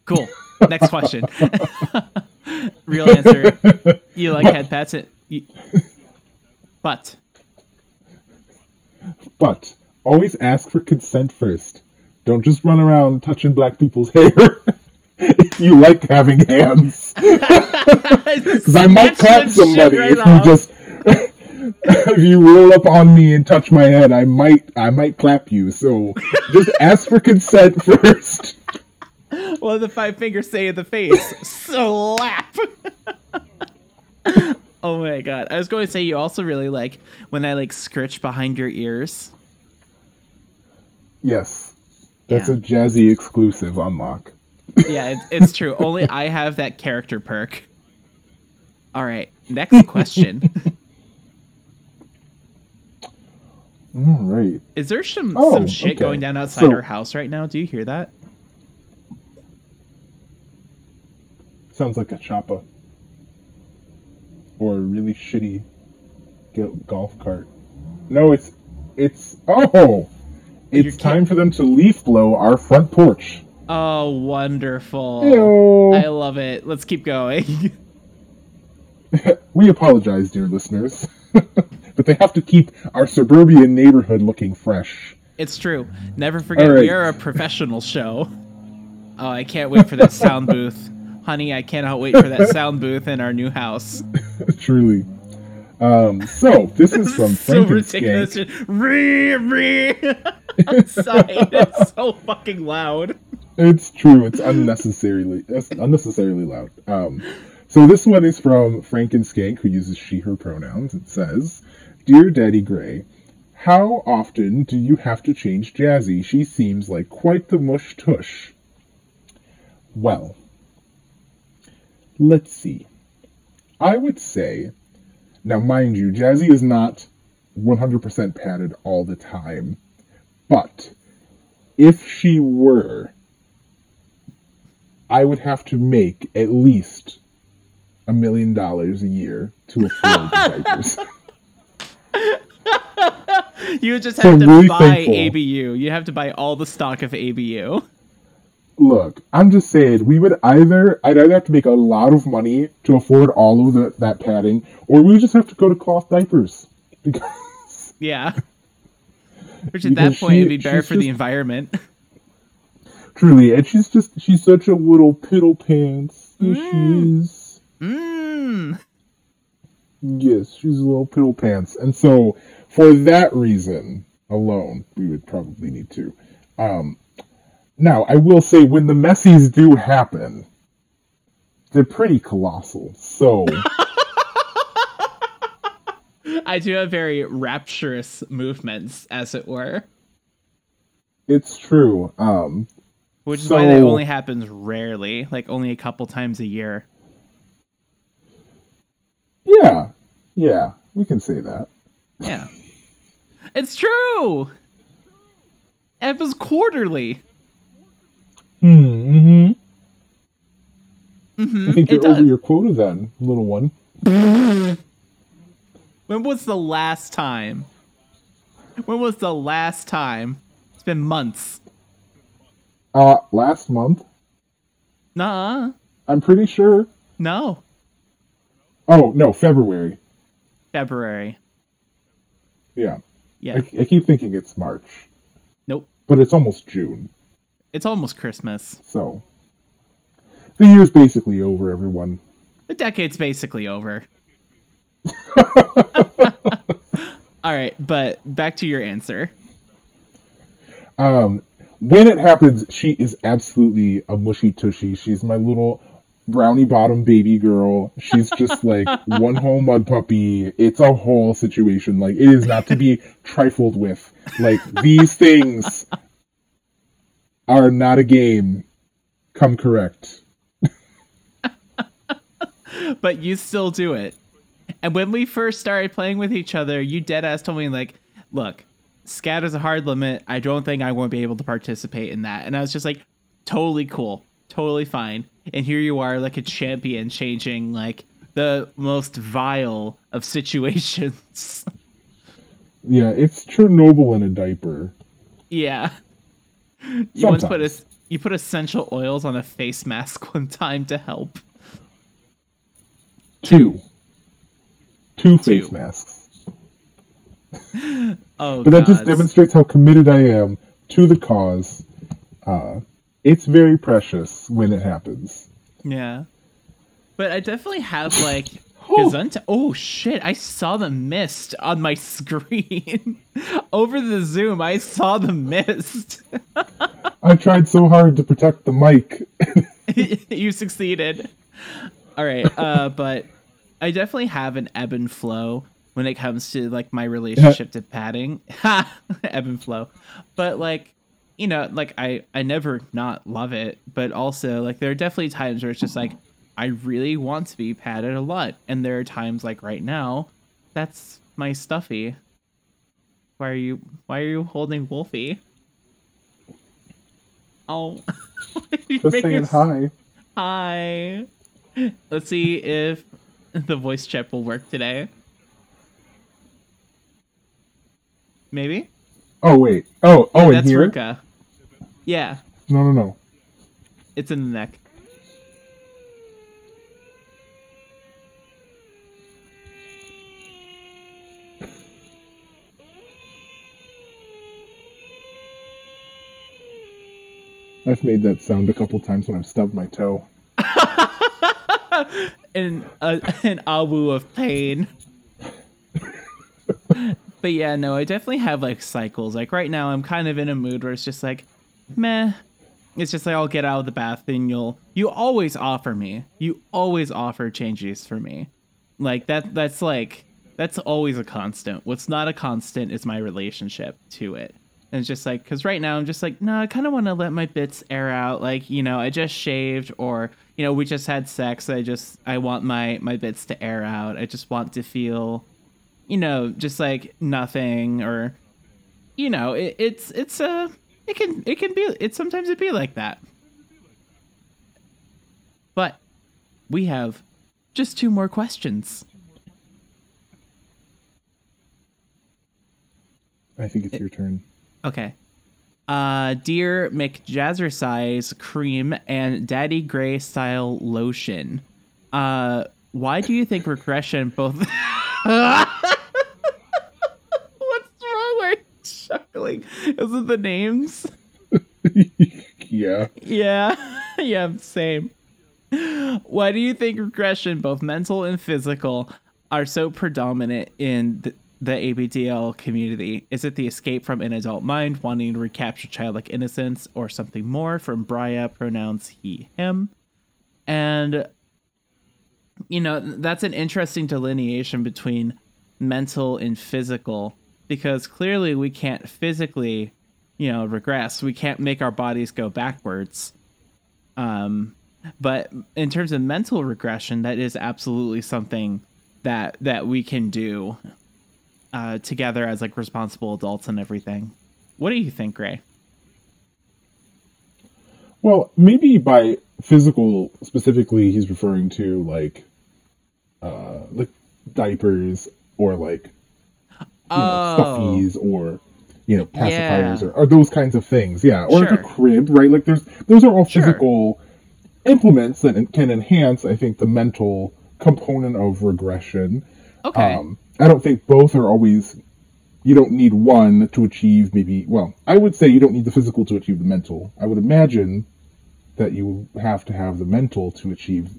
A: Cool. Next question. Real answer. You like head pats? It, you, but
B: But always ask for consent first. Don't just run around touching black people's hair. you like having hands. Because I might clap somebody if you just if you roll up on me and touch my head, I might I might clap you. So just ask for consent first.
A: What did the five fingers say in the face? Slap. oh my god. I was going to say you also really like when I like scritch behind your ears.
B: Yes. That's
A: Yeah.
B: a jazzy exclusive unlock.
A: Yeah, it's, it's true. Only I have that character perk. All right, next question.
B: All right.
A: Is there some
B: Oh,
A: some shit
B: okay.
A: going down outside
B: So-
A: our house right now? Do you hear that?
B: Sounds like a choppa. Or a really shitty golf cart. No, it's it's oh, it's time for them to leaf blow our front porch.
A: Oh, wonderful. I love it. Let's keep going.
B: we apologize, dear listeners, but they have to keep our suburban neighborhood looking fresh.
A: it's true. Never forget,
B: right.
A: we are a professional show. Oh, I can't wait for that sound booth. Honey, I cannot wait for that sound booth in our new house.
B: Truly. Um, so this is from
A: so ridiculous. Re, re. sorry, It's so fucking loud.
B: It's true. It's unnecessarily it's unnecessarily loud. Um, so this one is from Frankenskank, who uses she/her pronouns. It says, "Dear Daddy Gray, how often do you have to change Jazzy? She seems like quite the mush tush." Well, let's see. I would say, now mind you, Jazzy is not 100% padded all the time, but if she were, I would have to make at least a million dollars a year to afford diapers.
A: You would just
B: So
A: have to
B: really
A: buy
B: thankful.
A: ABU. You have to buy all the stock of ABU.
B: Look, I'm just saying, we would either, I'd either have to make a lot of money to afford all of the, that padding, or we would just have to go to cloth diapers. Because,
A: Yeah. Which at that point
B: she-
A: would be better for the environment.
B: Truly, and she's just, she's such a little piddle pants. Yes, she is.
A: Mmm.
B: Yes, she's a little piddle pants. And so, for that reason alone, we would probably need to. Um, now, I will say, when the Messies do happen, they're pretty colossal. So,
A: I do have very rapturous movements, as it were.
B: it's true. Um,
A: Which is why that only happens rarely, like only a couple times a year.
B: yeah, yeah, we can say that.
A: Yeah. it's true! It happens quarterly.
B: Hmm. hmm
A: hmm
B: I think
A: It
B: you're over
A: does.
B: your quota then, little one.
A: When was the last time? When was the last time? It's been months.
B: Uh, last month,
A: Nah,
B: I'm pretty sure.
A: no.
B: Oh no, February.
A: February.
B: Yeah,
A: Yeah.
B: I, I keep thinking it's March,
A: Nope.
B: but it's almost June.
A: It's almost Christmas.
B: So the year's basically over, everyone.
A: The decade's basically over. All right, but back to your answer.
B: Um, when it happens, she is absolutely a mushy tushy. She's my little brownie bottom baby girl. She's just like one whole mud puppy. It's a whole situation. Like it is not to be trifled with. Like these things are not a game. Come correct.
A: But you still do it. And when we first started playing with each other, you dead ass told me like, "Look, scat is a hard limit. I don't think I won't be able to participate in that." And I was just like, "Totally cool, totally fine." And here you are, like a champion, changing like the most vile of situations.
B: Yeah, it's Chernobyl in a diaper.
A: yeah. You once put a, you put essential oils on a face mask one time to help.
B: Two. Two
A: Two.
B: face masks.
A: Oh,
B: But that just demonstrates how committed I am to the cause. Uh, it's very precious when it happens.
A: Yeah. But I definitely have like Gesundheit. Oh shit! I saw the mist on my screen over the Zoom. I saw the mist.
B: I tried so hard to protect the mic.
A: you succeeded. All right, uh, but I definitely have an ebb and flow when it comes to like my relationship to padding. Ebb and flow. But like, you know, like I I never not love it, but also like there are definitely times where it's just like I really want to be padded a lot, and there are times like right now, that's my stuffy. Why are you Why are you holding Wolfie? Oh,
B: Just saying hi.
A: Hi. Let's see if the voice chat will work today. Maybe?
B: Oh wait. Oh oh, in
A: That's
B: here.
A: Ruka. Yeah,
B: No no no.
A: it's in the neck.
B: I've made that sound a couple times when I've stubbed my toe.
A: an uh, an awu of pain. but yeah, no, I definitely have like cycles. Like right now, I'm kind of in a mood where it's just like, meh. It's just like I'll get out of the bath and you'll you always offer me. You always offer changes for me. Like that. That's like that's always a constant. What's not a constant is my relationship to it. And it's just like, because right now I'm just like, no, I kind of want to let my bits air out. Like, you know, I just shaved, or you know, we just had sex. I just, I want my my bits to air out. I just want to feel, you know, just like nothing, or, you know, it, it's it's a, it can it can be it sometimes it be like that. But we have just two more questions.
B: I think it's your turn.
A: Okay. Uh, dear McJazzercise cream and Daddy Gray style lotion. Uh, why do you think regression both? What's wrong? We're chuckling. Is it the names?
B: yeah.
A: Yeah, yeah, same. Why do you think regression, both mental and physical, are so predominant in the, the ABDL community? Is it the escape from an adult mind, wanting to recapture childlike innocence, or something more? From Brya, pronouns he, him. And, you know, that's an interesting delineation between mental and physical, because clearly we can't physically, you know, regress. We can't make our bodies go backwards. Um, but in terms of mental regression, that is absolutely something that that we can do uh, together as like responsible adults and everything. What do you think, Gray?
B: Well, maybe by physical specifically, he's referring to like, uh, like diapers or like you know,
A: Oh.
B: stuffies or you know pacifiers
A: Yeah.
B: or, or those kinds of things. Yeah, or like a crib, right? Like there's those are all
A: Sure.
B: physical implements that can enhance, I think, the mental component of regression.
A: Okay.
B: Um, I don't think both are always. You don't need one to achieve maybe. Well, I would say you don't need the physical to achieve the mental. I would imagine that you have to have the mental to achieve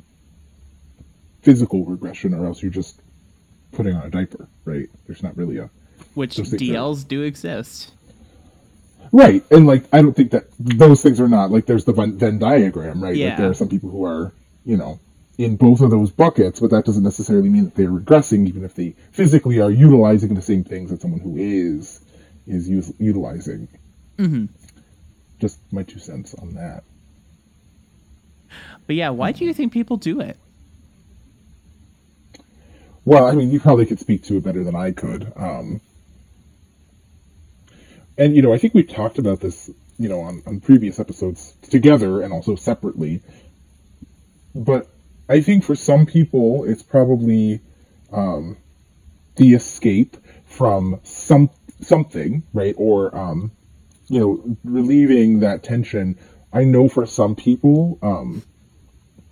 B: physical regression, or else you're just putting on a diaper, right? There's not really a
A: Which DLs do exist.
B: right, and like I don't think that those things are not like there's the Venn, diagram, right?
A: Yeah.
B: Like there are some people who are, you know, in both of those buckets, but that doesn't necessarily mean that they're regressing, even if they physically are utilizing the same things that someone who is is us- utilizing.
A: hmm
B: Just my two cents on that.
A: But yeah, why do you think people do it?
B: Well, I mean, you probably could speak to it better than I could. Um, and you know, I think we've talked about this, you know, on, on previous episodes together and also separately. But I think for some people, it's probably um, the escape from some something, right? Or um, you know, relieving that tension. I know for some people, um,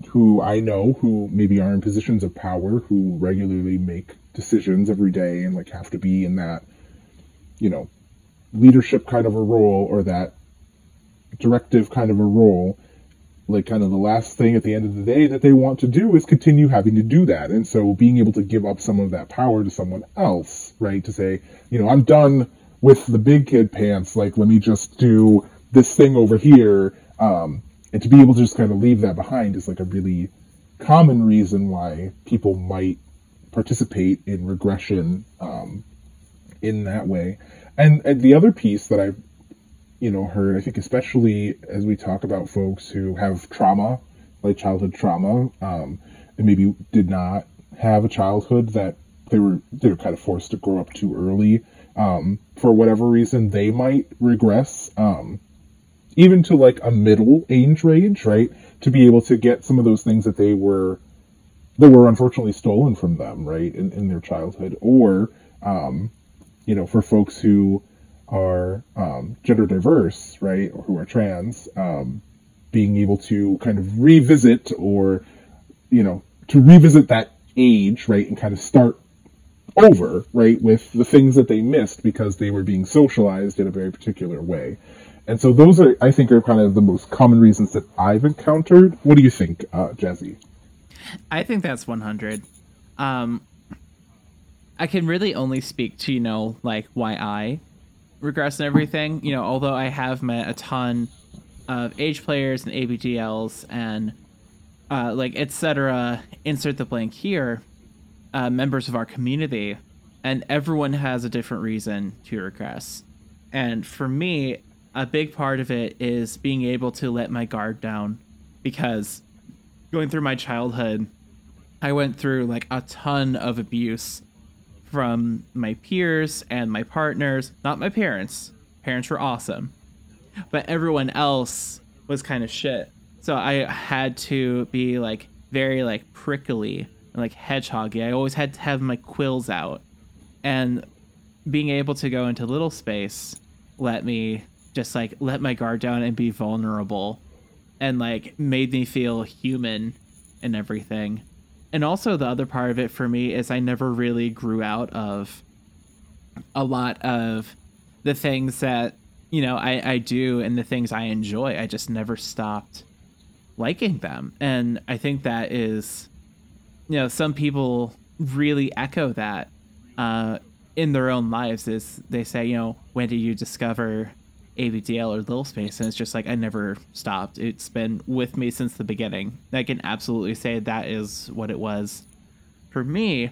B: who I know who maybe are in positions of power who regularly make decisions every day and like have to be in that, you know, leadership kind of a role or that directive kind of a role. like kind of the last thing at the end of the day that they want to do is continue having to do that. And so being able to give up some of that power to someone else, right? To say, you know, I'm done with the big kid pants, like let me just do this thing over here. Um, and to be able to just kind of leave that behind is like a really common reason why people might participate in regression um, in that way. And, and the other piece that I've you know heard, I think especially as we talk about folks who have trauma, like childhood trauma, um, and maybe did not have a childhood that they were they were kind of forced to grow up too early. Um, for whatever reason, they might regress, um, even to like a middle age range, right? To be able to get some of those things that they were that were unfortunately stolen from them, right, in, in their childhood, or um, you know, for folks who are um, gender diverse, right, or who are trans, um, being able to kind of revisit or, you know, to revisit that age, right, and kind of start over, right, with the things that they missed because they were being socialized in a very particular way. And so those are, I think, are kind of the most common reasons that I've encountered. What do you think, uh, Jazzy?
A: I think that's 100. Um, I can really only speak to, you know, like why I regress and everything. You know, although I have met a ton of age players and ABDLs and uh, like etc. Insert the blank here. Uh, members of our community, and everyone has a different reason to regress. And for me, a big part of it is being able to let my guard down because going through my childhood, I went through like a ton of abuse from my peers and my partners, not my parents. Parents were awesome. But everyone else was kind of shit. So I had to be like very like prickly and like hedgehoggy. I always had to have my quills out. And being able to go into little space let me just like let my guard down and be vulnerable and like made me feel human and everything. And also the other part of it for me is I never really grew out of a lot of the things that you know I, I do and the things I enjoy. I just never stopped liking them. And I think that is you know, some people really echo that uh, in their own lives is they say, you know, when did you discover ABDL or Little Space? And it's just like I never stopped. It's been with me since the beginning. I can absolutely say that is what it was for me.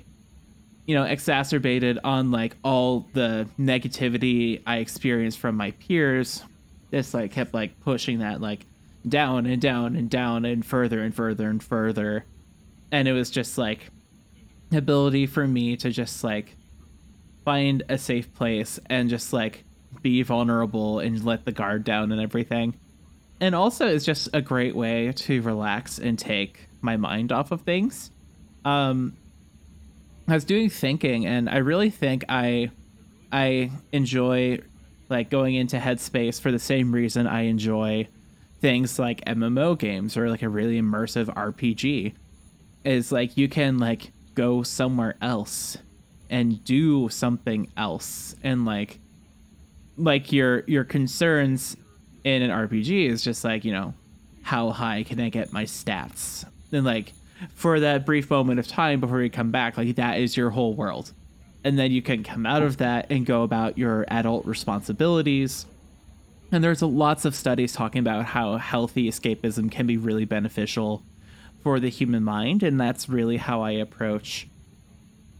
A: You know, exacerbated on like all the negativity I experienced from my peers. This like kept like pushing that like down and down and down and further and further and further. And it was just like ability for me to just like find a safe place and just like be vulnerable and let the guard down and everything. And also it's just a great way to relax and take my mind off of things. Um I was doing thinking and I really think I I enjoy like going into headspace for the same reason I enjoy things like MMO games or like a really immersive RPG is like you can like go somewhere else and do something else and like like your your concerns in an RPG is just like, you know, how high can I get my stats? And like for that brief moment of time before you come back, like that is your whole world. And then you can come out of that and go about your adult responsibilities. And there's lots of studies talking about how healthy escapism can be really beneficial for the human mind. And that's really how I approach,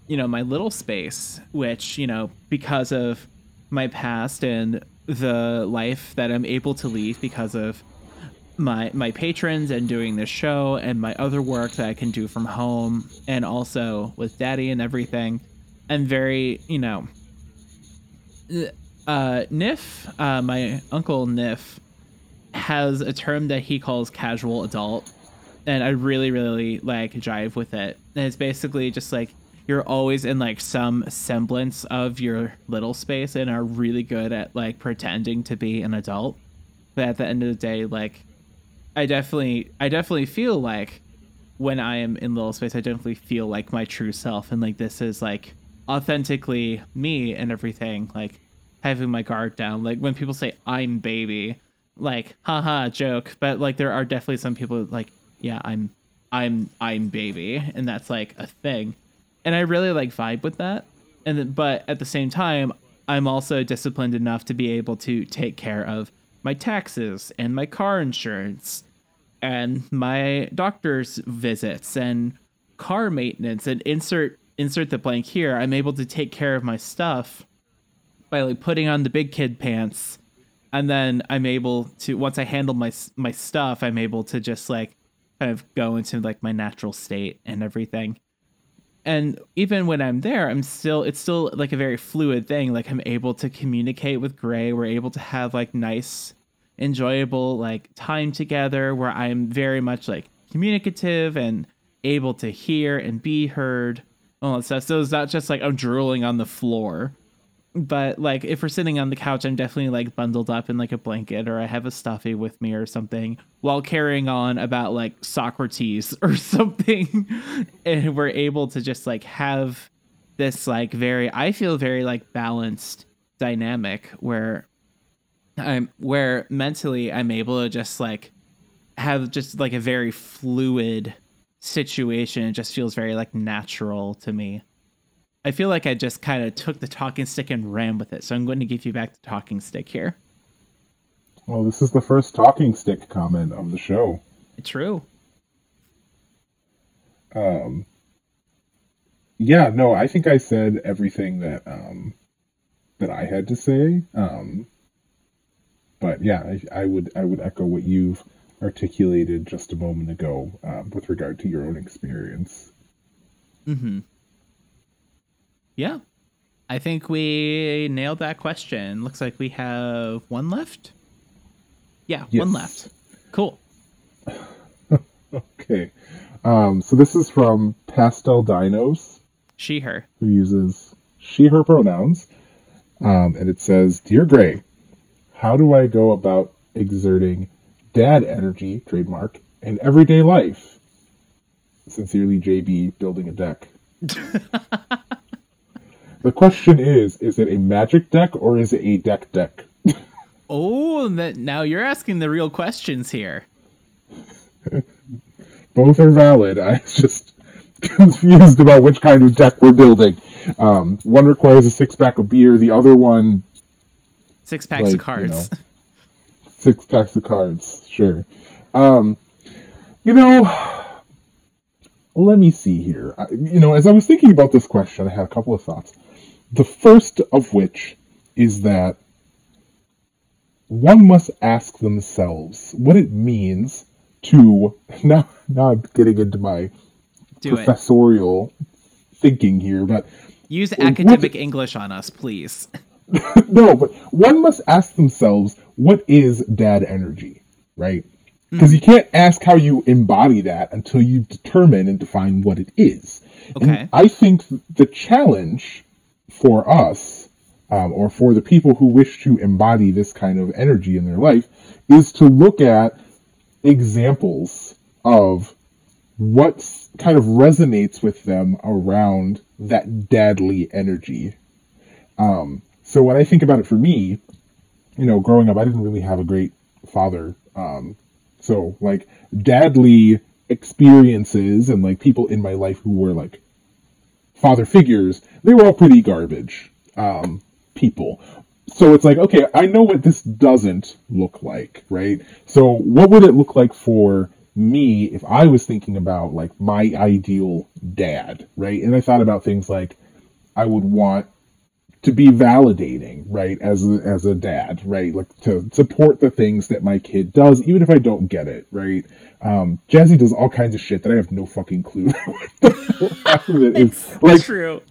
A: you know, my little space, which, you know, because of my past and the life that I'm able to lead because of my my patrons and doing this show and my other work that I can do from home and also with daddy and everything. I'm very, you know, uh, Nif, uh, my uncle Nif, has a term that he calls casual adult, and I really, really like jive with it. And it's basically just like you're always in like some semblance of your little space and are really good at like pretending to be an adult. But at the end of the day, like I definitely I definitely feel like when I am in little space, I definitely feel like my true self and like this is like authentically me and everything, like having my guard down. Like when people say I'm baby, like haha joke, but like there are definitely some people like yeah, I'm I'm I'm baby and that's like a thing. And I really like vibe with that. And then, but at the same time, I'm also disciplined enough to be able to take care of my taxes and my car insurance and my doctor's visits and car maintenance and insert insert the blank here. I'm able to take care of my stuff by like putting on the big kid pants and then I'm able to once I handle my my stuff, I'm able to just like kind of go into like my natural state and everything. And even when I'm there, I'm still it's still like a very fluid thing. Like I'm able to communicate with Gray. We're able to have like nice, enjoyable like time together where I'm very much like communicative and able to hear and be heard. All that stuff. So it's not just like I'm drooling on the floor but like if we're sitting on the couch i'm definitely like bundled up in like a blanket or i have a stuffy with me or something while carrying on about like socrates or something. And we're able to just like have this like very i feel very like balanced dynamic where i'm where mentally i'm able to just like have just like a very fluid situation. It just feels very like natural to me I feel like I just kind of took the talking stick and ran with it. So I'm going to give you back the talking stick here.
B: Well, this is the first talking stick comment of the show.
A: True.
B: Um, yeah, no, I think I said everything that um, that I had to say. Um, but yeah, I, I would I would echo what you've articulated just a moment ago um, with regard to your own experience.
A: Mm-hmm. Yeah. I think we nailed that question. Looks like we have one left. Yeah, yes. one left. Cool.
B: okay. Um, so this is from Pastel Dinos.
A: She, her.
B: Who uses she, her pronouns. Um, and it says Dear Gray, how do I go about exerting dad energy, trademark, in everyday life? Sincerely, JB, building a deck. The question is, is it a magic deck or is it a deck deck?
A: oh, now you're asking the real questions here.
B: Both are valid. I was just confused about which kind of deck we're building. Um, one requires a six pack of beer. The other one,
A: six packs like, of cards. You know,
B: six packs of cards. Sure. Um, you know, let me see here. I, you know, as I was thinking about this question, I had a couple of thoughts. The first of which is that one must ask themselves what it means to now now I'm getting into my Do professorial it. thinking here, but
A: use academic what, English on us, please.
B: no, but one must ask themselves what is dad energy, right? Because mm. you can't ask how you embody that until you determine and define what it is. Okay. And I think the challenge for us, um, or for the people who wish to embody this kind of energy in their life, is to look at examples of what kind of resonates with them around that dadly energy. Um, so when I think about it for me, you know, growing up, I didn't really have a great father. Um, so like dadly experiences and like people in my life who were like father figures, they were all pretty garbage um, people. So it's like, okay, I know what this doesn't look like, right? So what would it look like for me if I was thinking about like my ideal dad, right? And I thought about things like I would want to be validating, right, as a, as a dad, right, like to support the things that my kid does, even if I don't get it, right. Um, Jazzy does all kinds of shit that I have no fucking clue.
A: it's like true.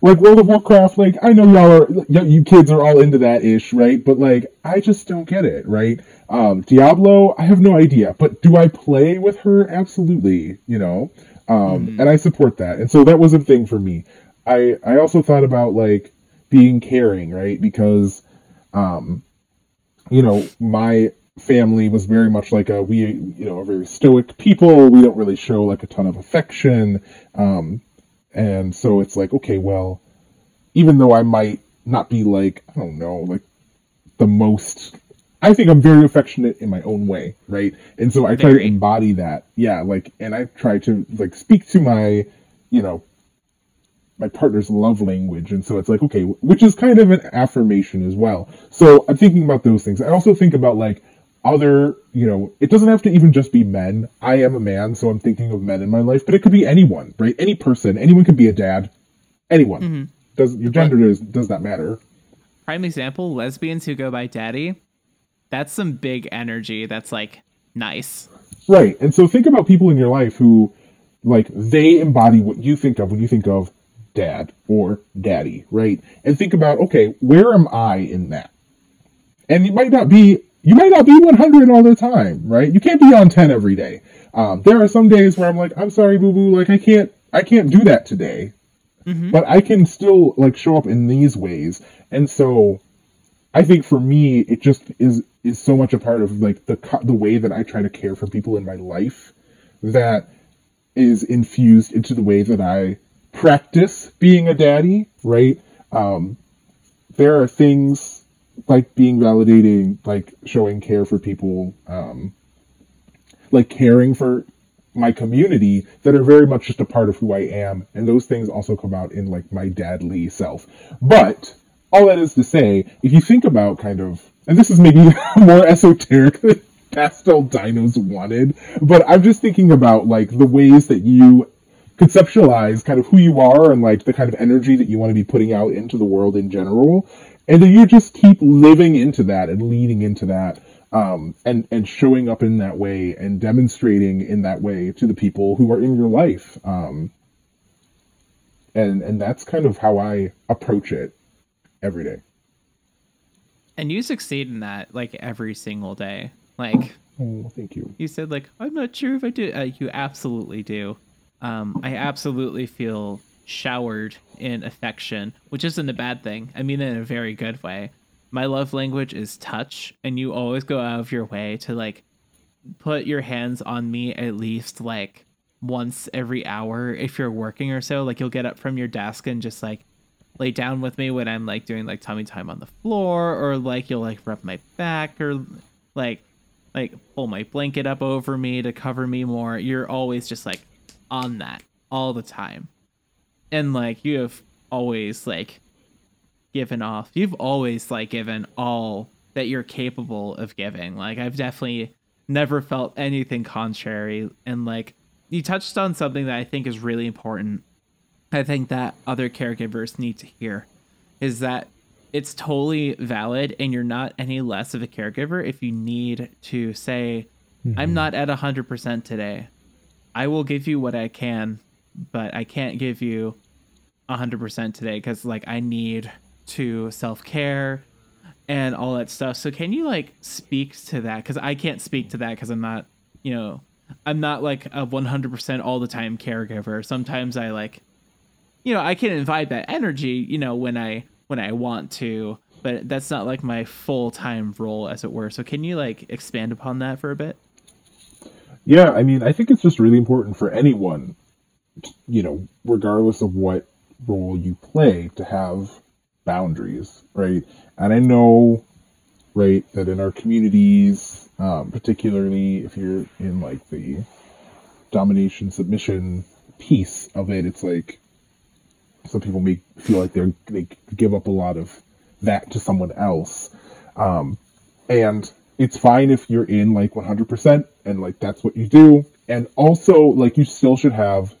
B: Like World of Warcraft, like I know y'all are, you kids are all into that ish, right? But like, I just don't get it, right? Um, Diablo, I have no idea, but do I play with her? Absolutely, you know. Um, mm-hmm. and I support that, and so that was a thing for me. I I also thought about like being caring, right? Because, um, you know, my family was very much like a we, you know, a very stoic people. We don't really show like a ton of affection, um, and so it's like, okay, well, even though I might not be like, I don't know, like the most I think I'm very affectionate in my own way, right? And so I try to embody that. Yeah, like and I try to like speak to my, you know, my partner's love language. And so it's like, okay, which is kind of an affirmation as well. So I'm thinking about those things. I also think about like other, you know, it doesn't have to even just be men. I am a man, so I'm thinking of men in my life, but it could be anyone, right? Any person, anyone could be a dad, anyone.
A: Mhm.
B: Does your gender does does not matter.
A: Prime example: lesbians who go by daddy. That's some big energy. That's like nice.
B: Right. And so think about people in your life who like they embody what you think of when you think of dad or daddy, right? And think about, okay, where am I in that? And you might not be you might not be 100 all the time, right? You can't be on 10 every day. Um, there are some days where I'm like, I'm sorry, boo boo, like I can't I can't do that today.
A: Mhm.
B: But I can still like show up in these ways. And so I think for me, it just is is so much a part of like the the way that I try to care for people in my life that is infused into the way that I practice being a daddy. Right? Um, there are things like being validating, like showing care for people, um, like caring for my community that are very much just a part of who I am, and those things also come out in like my dadly self. But all that is to say, if you think about kind of, and this is maybe more esoteric than Pastel Dinos wanted, but I'm just thinking about like the ways that you conceptualize kind of who you are and like the kind of energy that you want to be putting out into the world in general, and then you just keep living into that and leaning into that. Um, and and showing up in that way and demonstrating in that way to the people who are in your life, um, and and that's kind of how I approach it every day.
A: And you succeed in that like every single day. Like
B: Oh, thank you.
A: you said, like I'm not sure if I do. Uh, you absolutely do. Um, I absolutely feel showered in affection, which isn't a bad thing. I mean, in a very good way. My love language is touch, and you always go out of your way to like put your hands on me at least like once every hour if you're working or so. Like you'll get up from your desk and just like lay down with me when I'm like doing like tummy time on the floor, or like you'll like rub my back, or like like pull my blanket up over me to cover me more. You're always just like on that all the time. And like you have always like given off. You've always like given all that you're capable of giving. Like I've definitely never felt anything contrary and like you touched on something that I think is really important. I think that other caregivers need to hear is that it's totally valid and you're not any less of a caregiver if you need to say I'm mm-hmm. not at 100% today. I will give you what I can, but I can't give you 100% today cuz like I need to self-care and all that stuff. So can you like speak to that cuz I can't speak to that cuz I'm not, you know, I'm not like a 100% all the time caregiver. Sometimes I like you know, I can invite that energy, you know, when I when I want to, but that's not like my full-time role as it were. So can you like expand upon that for a bit?
B: Yeah, I mean, I think it's just really important for anyone, you know, regardless of what role you play, to have boundaries, right? And I know, right, that in our communities, um, particularly if you're in like the domination submission piece of it, it's like some people may feel like they're they give up a lot of that to someone else. Um, and it's fine if you're in like 100% and like that's what you do. And also, like, you still should have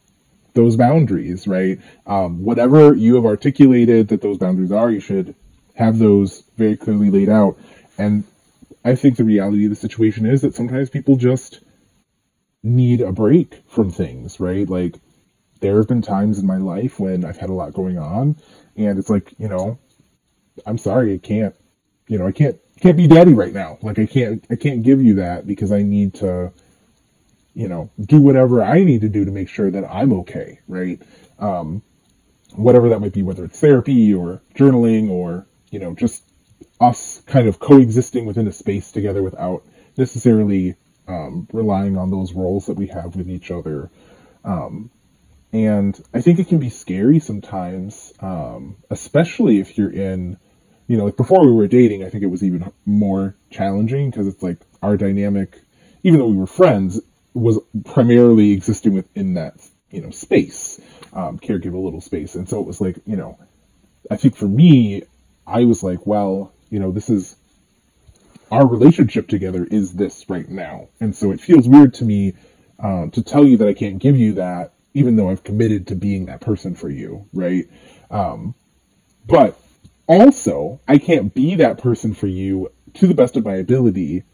B: those boundaries, right? Um, whatever you have articulated that those boundaries are, you should have those very clearly laid out. And I think the reality of the situation is that sometimes people just need a break from things, right? Like, there have been times in my life when I've had a lot going on, and it's like, you know, I'm sorry, I can't, you know, I can't can't be daddy right now. Like, I can't I can't give you that because I need to, you know, do whatever I need to do to make sure that I'm okay, right? Um, whatever that might be, whether it's therapy or journaling or you know, just us kind of coexisting within a space together without necessarily um, relying on those roles that we have with each other. Um, and I think it can be scary sometimes, um, especially if you're in you know, like before we were dating, I think it was even more challenging because it's like our dynamic, even though we were friends, was primarily existing within that, you know, space, um, caregiver little space. And so it was like, you know, I think for me, I was like, well, you know, this is our relationship together is this right now. And so it feels weird to me um, to tell you that I can't give you that, even though I've committed to being that person for you, right? Um, but also, I can't be that person for you to the best of my ability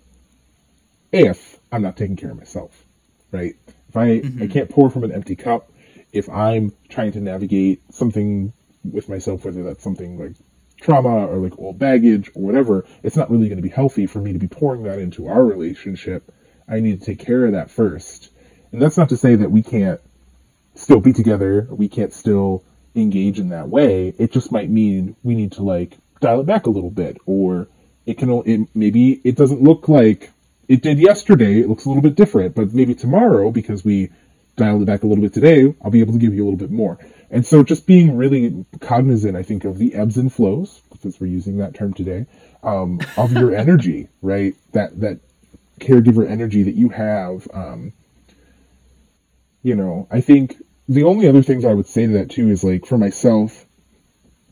B: if I'm not taking care of myself, right? If I, mm-hmm. I can't pour from an empty cup, if I'm trying to navigate something with myself, whether that's something like trauma or like old baggage or whatever, it's not really going to be healthy for me to be pouring that into our relationship. I need to take care of that first. And that's not to say that we can't still be together, we can't still engage in that way. It just might mean we need to like dial it back a little bit, or it can it, maybe it doesn't look like it did yesterday. It looks a little bit different, but maybe tomorrow because we dialed it back a little bit today, I'll be able to give you a little bit more. And so just being really cognizant, I think, of the ebbs and flows, since we're using that term today, um, of your energy, right? That that caregiver energy that you have. Um, you know, I think the only other things I would say to that too is like for myself,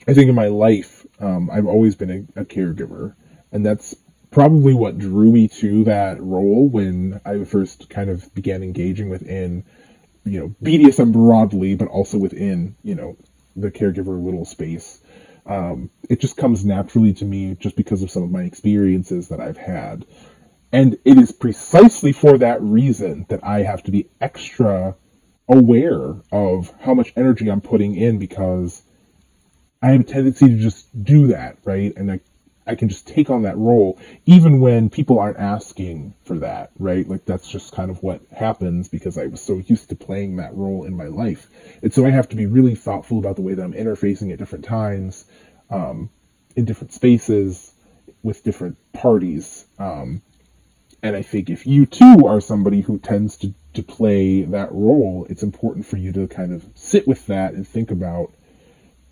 B: I think in my life, um, I've always been a, a caregiver, and that's probably what drew me to that role when I first kind of began engaging within you know BDSM broadly, but also within you know the caregiver little space. Um, it just comes naturally to me just because of some of my experiences that I've had. And it is precisely for that reason that I have to be extra aware of how much energy I'm putting in because I have a tendency to just do that, right? And I I can just take on that role even when people aren't asking for that, right? Like that's just kind of what happens because I was so used to playing that role in my life. And so I have to be really thoughtful about the way that I'm interfacing at different times, um, in different spaces, with different parties. Um, and I think if you too are somebody who tends to, to play that role, it's important for you to kind of sit with that and think about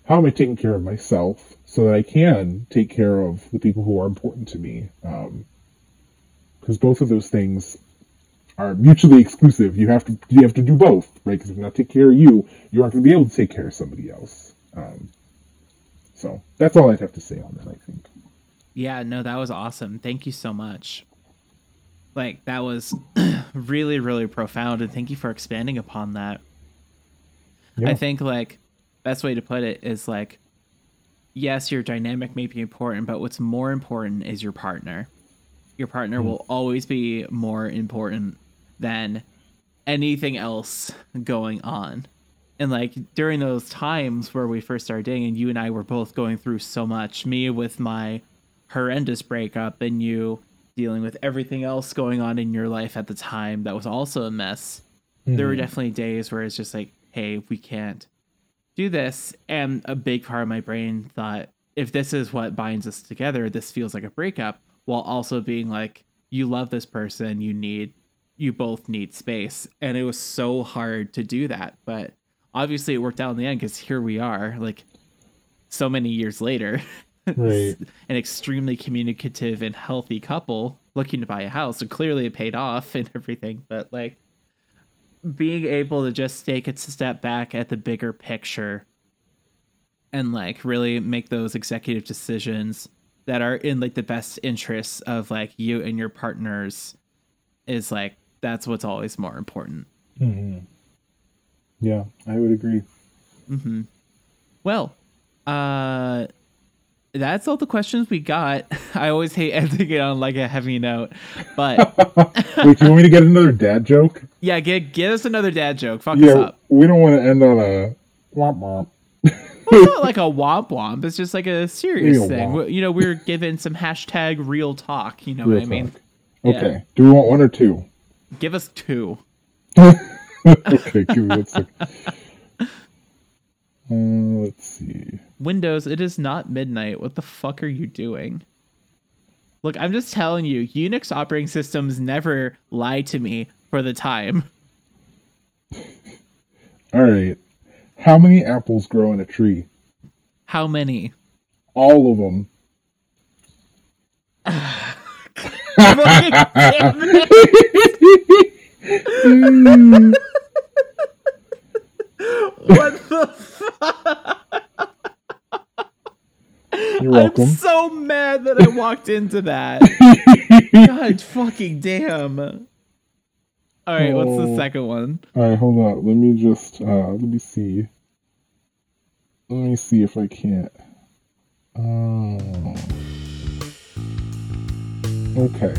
B: how am I taking care of myself so that I can take care of the people who are important to me. Because um, both of those things are mutually exclusive. You have to you have to do both, right? Because if you not take care of you, you aren't going to be able to take care of somebody else. Um, so that's all I'd have to say on that. I think.
A: Yeah, no, that was awesome. Thank you so much. Like that was really, really profound, and thank you for expanding upon that. Yeah. I think like best way to put it is like yes, your dynamic may be important, but what's more important is your partner. Your partner mm. will always be more important than anything else going on. And like during those times where we first started dating, and you and I were both going through so much, me with my horrendous breakup, and you dealing with everything else going on in your life at the time that was also a mess. Mm. There were hmm. definitely days where it's just like, hey, we can't do this. And a big part of my brain thought, if this is what binds us together, this feels like a breakup, while also being like, you love this person, you need, you both need space. And it was so hard to do that. But obviously it worked out in the end because here we are, like so many years later. Right. an extremely communicative and healthy couple looking to buy a house. So clearly it paid off and everything. But like, being able to just take a step back at the bigger picture and like really make those executive decisions that are in like the best interests of like you and your partners is like that's what's always more important.
B: Mm-hmm. Yeah, I would agree.
A: Mm-hmm. Well, uh, that's all the questions we got. I always hate ending it on like a heavy note, but
B: wait, do you want me to get another dad joke?
A: Yeah, get get us another dad joke. Fuck yeah, us up.
B: We don't want to end on a womp womp.
A: well, it's not like a womp womp. It's just like a serious real thing. Womp. You know, we're given some hashtag real talk. You know real what I mean?
B: Okay. Yeah. Do we want one or two?
A: Give us two.
B: okay, give me one second. Uh, let's see.
A: Windows, it is not midnight. What the fuck are you doing? Look, I'm just telling you, Unix operating systems never lie to me for the time.
B: All right. How many apples grow in a tree?
A: How many?
B: All of them.
A: Fucking damn it. What the fuck?
B: You're welcome.
A: I'm so mad that I walked into that. God fucking damn. All right, what's the
B: Oh.
A: second one?
B: All right, hold on. Let me just uh let me see. Let me see if I can't. Oh. Okay.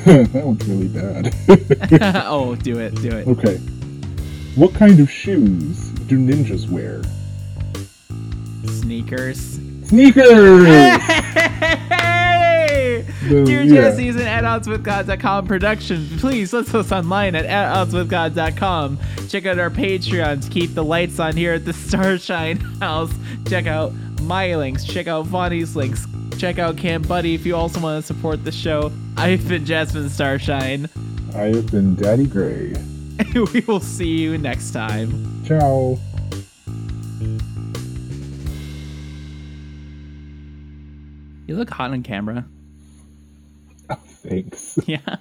B: that one's really bad.
A: oh, do it, do it.
B: okay. What kind of shoes do ninjas wear?
A: Sneakers.
B: Sneakers!
A: Hey!
B: The-
A: Dear
B: yeah.
A: Jesse is an at oddswithgod.com production. Please let's us online at oddswithgod.com. Check out our Patreon to keep the lights on here at the Starshine House. Check out my links. Check out Fawny's links. Check out Camp Buddy if you also want to support the show. I've been Jasmine Starshine.
B: I have been Daddy Gray.
A: And we will see you next time.
B: Ciao.
A: You look hot on camera.
B: Thanks.
A: Yeah.